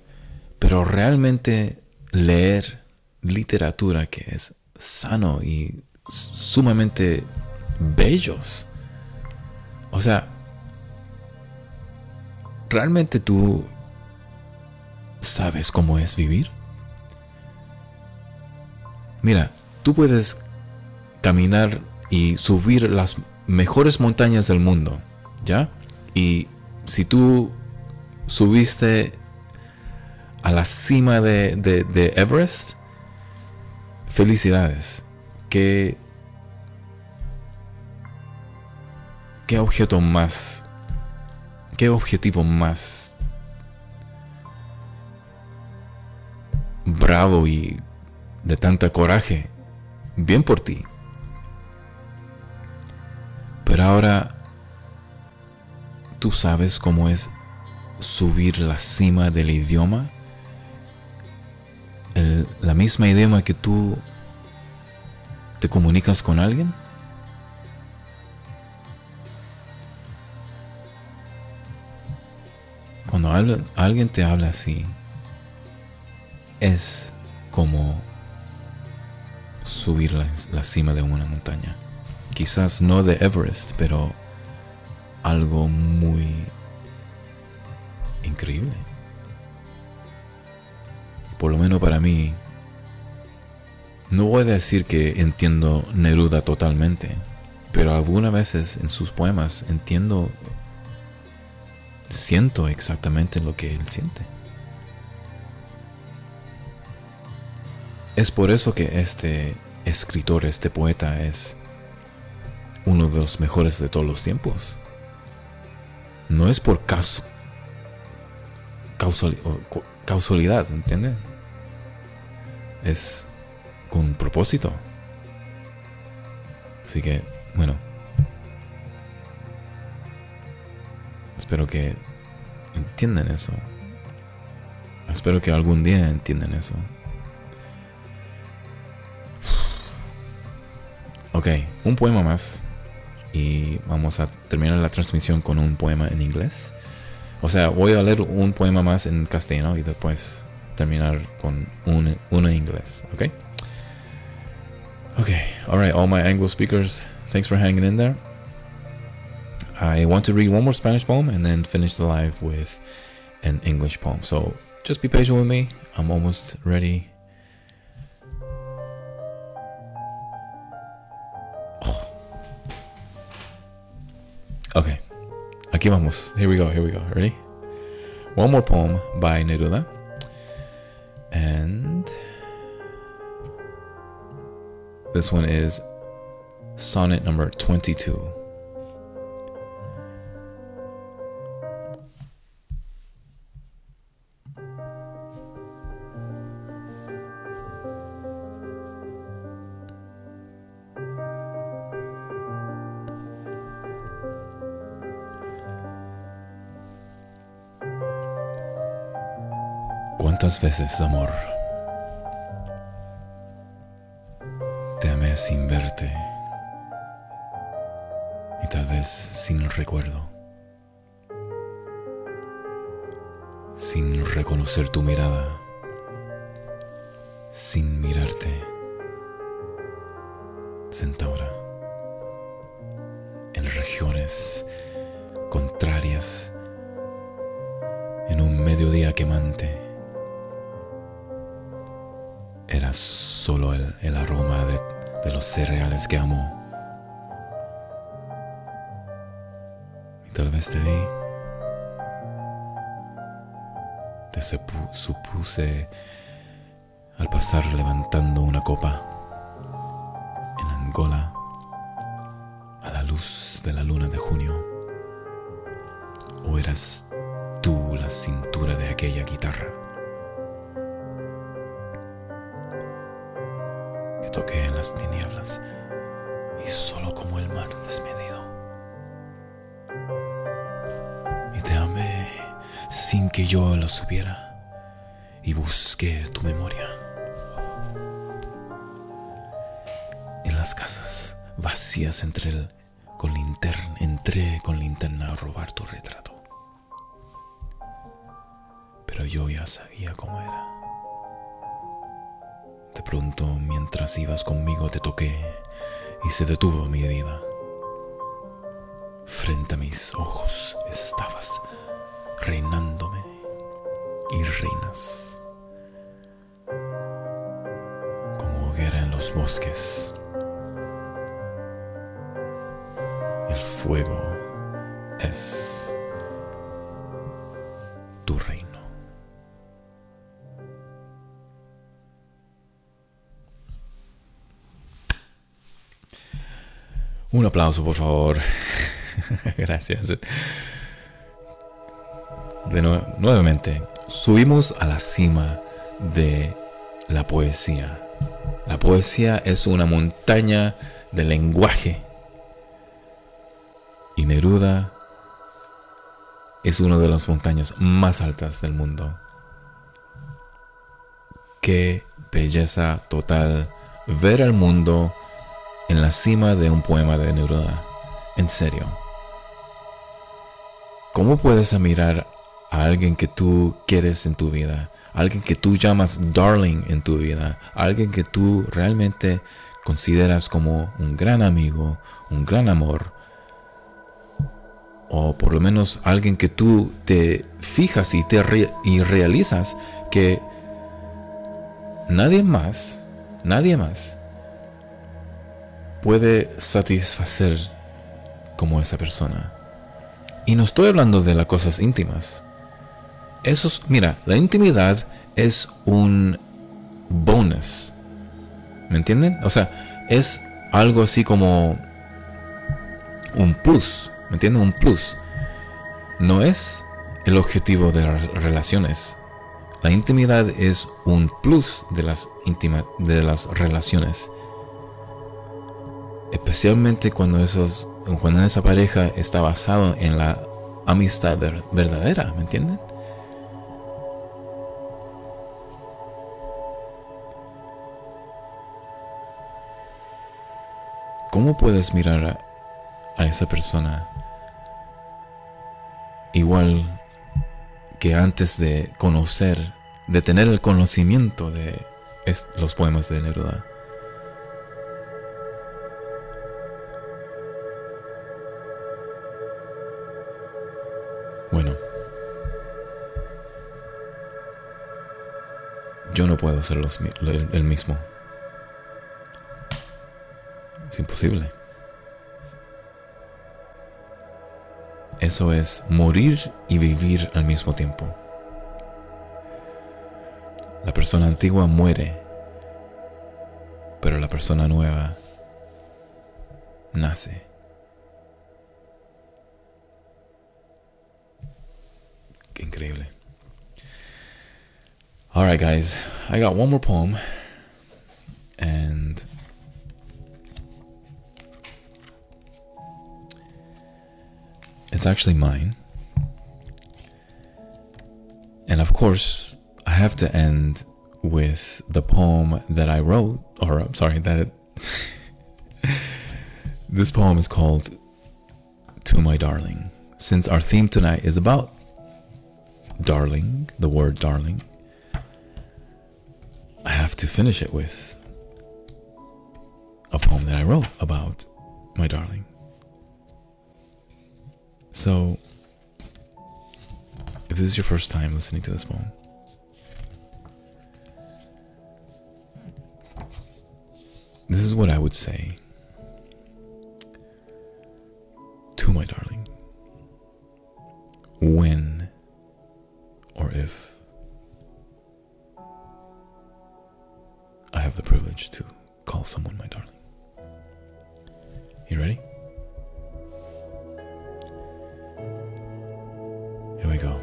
Speaker 1: pero realmente leer literatura que es sano y sumamente bellos. O sea, ¿realmente tú sabes cómo es vivir? Mira, tú puedes caminar y subir las mejores montañas del mundo, ¿ya? Y si tú subiste a la cima de, Everest, felicidades. ¿Qué, qué objeto más, qué objetivo más bravo y de tanta coraje? Bien por ti. Pero ahora ¿Tú sabes cómo es subir la cima del idioma? La misma idioma que tú te comunicas con alguien? cuando alguien te habla así, es como subir la, cima de una montaña. Quizás no de Everest, pero algo muy increíble. Por lo menos para mí, no voy a decir que entiendo Neruda totalmente, pero algunas veces en sus poemas entiendo, siento exactamente lo que él siente. Es por eso que este escritor, este poeta es uno de los mejores de todos los tiempos. No es por caso, causalidad, ¿entiendes? Es con propósito. Así que, bueno. Espero que entiendan eso. Espero que algún día entiendan eso. Ok, un poema más. Y vamos a terminar la transmisión con un poema en inglés. O sea, voy a leer un poema más en castellano y después terminar con un, uno en inglés. Ok. Ok, alright, all my Anglo speakers, thanks for hanging in there. I want to read one more Spanish poem and then finish the live with an English poem. So just be patient with me. I'm almost ready. Oh. Okay, aquí vamos. Here we go, here we go. Ready? One more poem by Neruda. And this one is sonnet number 22. ¿Cuántas veces, amor, sin verte y tal vez sin recuerdo, sin reconocer tu mirada, sin mirarte, centaura, en regiones contrarias, en un mediodía quemante? era solo el, aroma de, de los cereales que amo. Y tal vez te vi. Te supuse al pasar levantando una copa en Angola a la luz de la luna de junio. ¿O eras tú la cintura de aquella guitarra? Toqué en las tinieblas y solo como el mar desmedido. Y te amé sin que yo lo supiera y busqué tu memoria. En las casas vacías entre el, con linterna, entré con linterna a robar tu retrato. Pero yo ya sabía cómo era. De pronto, mientras ibas conmigo, te toqué y se detuvo mi vida. Frente a mis ojos estabas reinándome y reinas. Como hoguera en los bosques. El fuego es Aplauso, por favor. Gracias. De nuevamente, subimos a la cima de la poesía. La poesía es una montaña de lenguaje. Y Neruda es una de las montañas más altas del mundo. Qué belleza total ver al mundo en la cima de un poema de Neruda. En serio. ¿Cómo puedes mirar a alguien que tú quieres en tu vida, alguien que tú llamas darling en tu vida, alguien que tú realmente consideras como un gran amigo, un gran amor, o por lo menos alguien que tú te fijas y te y realizas que nadie más, nadie más puede satisfacer como esa persona. Y no estoy hablando de las cosas íntimas. Eso mira, la intimidad es un bonus. ¿Me entienden? O sea, es algo así como un plus. ¿Me entienden? Un plus. No es el objetivo de las relaciones. La intimidad es un plus de las, de las relaciones. Especialmente cuando, esos, cuando esa pareja está basado en la amistad verdadera, ¿me entienden? ¿Cómo puedes mirar a, esa persona igual que antes de conocer, de tener el conocimiento de los poemas de Neruda? Yo no puedo ser el mismo. Es imposible. Eso es morir y vivir al mismo tiempo. La persona antigua muere, pero la persona nueva nace. Qué increíble. Alright, guys, I got one more poem. And It's actually mine. And of course, I have to end with the poem that I wrote, or I'm sorry, that this poem is called To My Darling. Since our theme tonight is about darling, the word darling, have to finish it with a poem that I wrote about my darling. So, if this is your first time listening to this poem, this is what I would say to my darling when or if I have the privilege to call someone my darling. You ready? Here we go.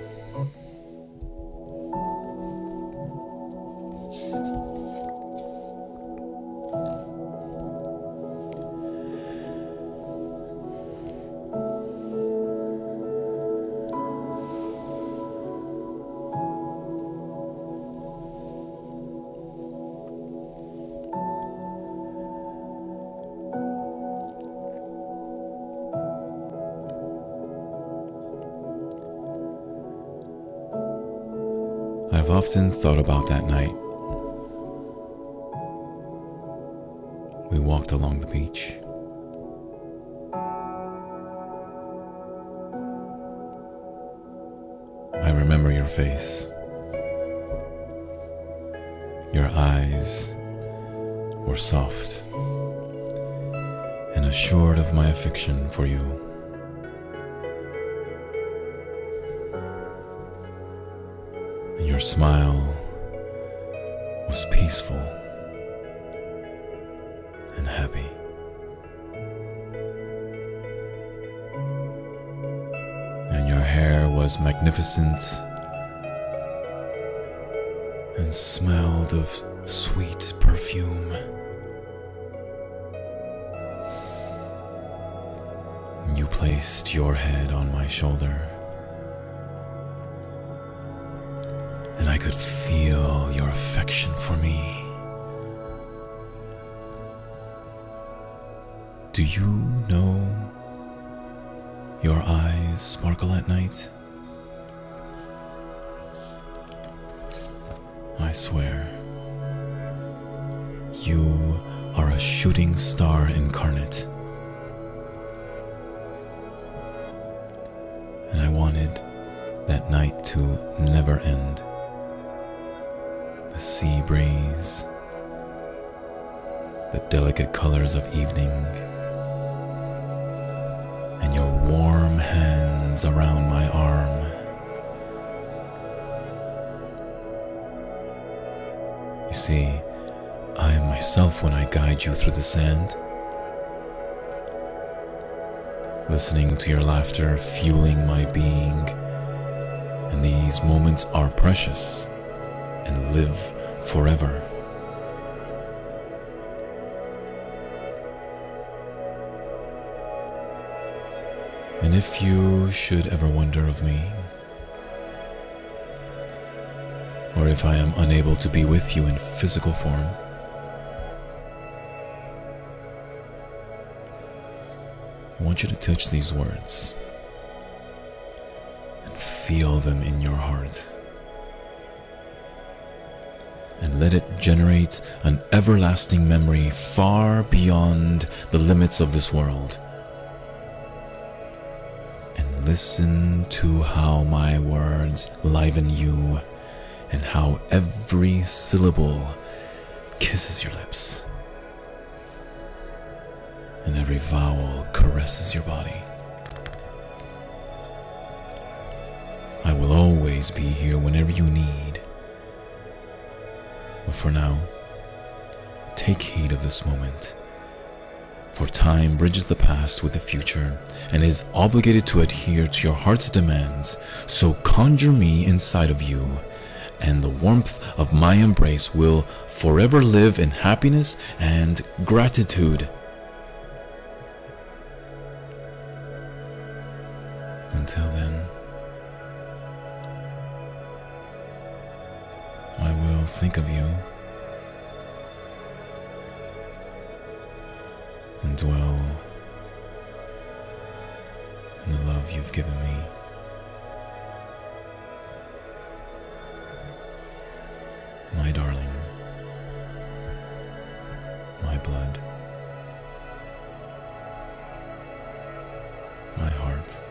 Speaker 1: Often thought about that night. We walked along the beach. I remember your face. Your eyes were soft and assured of my affection for you. Smile was peaceful and happy. And your hair was magnificent and smelled of sweet perfume. You placed your head on my shoulder. I could feel your affection for me. Do you know your eyes sparkle at night? I swear, you are a shooting star incarnate. And I wanted that night to never end. Sea breeze, the delicate colors of evening, and your warm hands around my arm. You see, I am myself when I guide you through the sand. Listening to your laughter, fueling my being. And these moments are precious and live forever. And if you should ever wonder of me, or if I am unable to be with you in physical form, I want you to touch these words and feel them in your heart. And let it generate an everlasting memory far beyond the limits of this world. And listen to how my words liven you and how every syllable kisses your lips, and every vowel caresses your body. I will always be here whenever you need. But for now, take heed of this moment. For time bridges the past with the future and is obligated to adhere to your heart's demands. So conjure me inside of you and the warmth of my embrace will forever live in happiness and gratitude. Until then, Think of you and dwell in the love you've given me. my darling, my blood, my heart.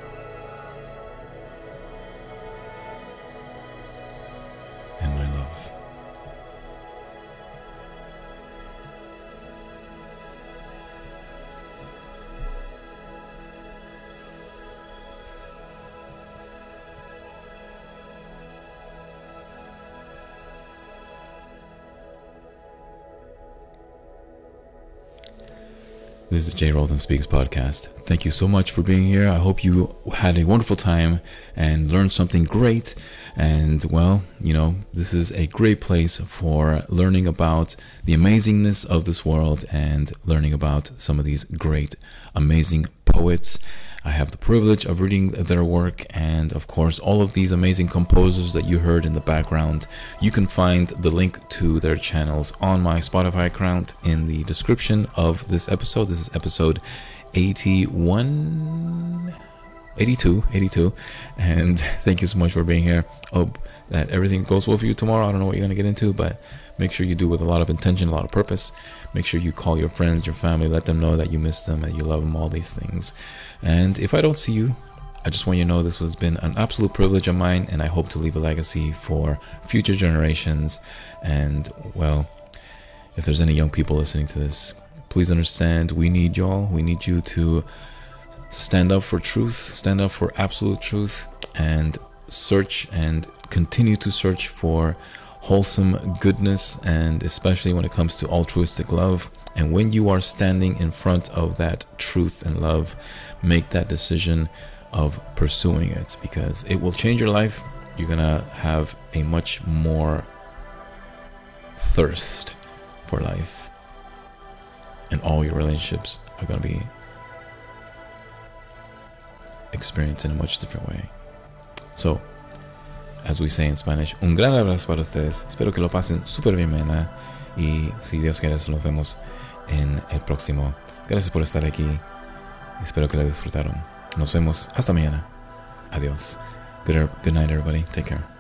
Speaker 1: This is Jay Roldan Speaks podcast. Thank you so much for being here. I hope you had a wonderful time and learned something great. And well, you know, this is a great place for learning about the amazingness of this world and learning about some of these great, amazing poets. I have the privilege of reading their work, and of course, all of these amazing composers that you heard in the background. You can find the link to their channels on my Spotify account in the description of this episode. This is episode 81. 82 82 and thank you so much for being here hope that everything goes well for you tomorrow i don't know what you're going to get into but make sure you do with a lot of intention a lot of purpose make sure you call your friends your family let them know that you miss them and you love them all these things and if i don't see you i just want you to know this has been an absolute privilege of mine and i hope to leave a legacy for future generations and well if there's any young people listening to this please understand we need y'all we need you to stand up for truth, stand up for absolute truth, and search and continue to search for wholesome goodness, and especially when it comes to altruistic love. And when you are standing in front of that truth and love, make that decision of pursuing it because it will change your life. You're gonna have a much more thirst for life, and all your relationships are gonna be experienced in a much different way. So, as we say in Spanish, un gran abrazo para ustedes. Espero que lo pasen súper bien mañana. Y si Dios quiere, nos vemos en el próximo. Gracias por estar aquí. Espero que la disfrutaron. Nos vemos hasta mañana. Adiós. Good, good night, everybody. Take care.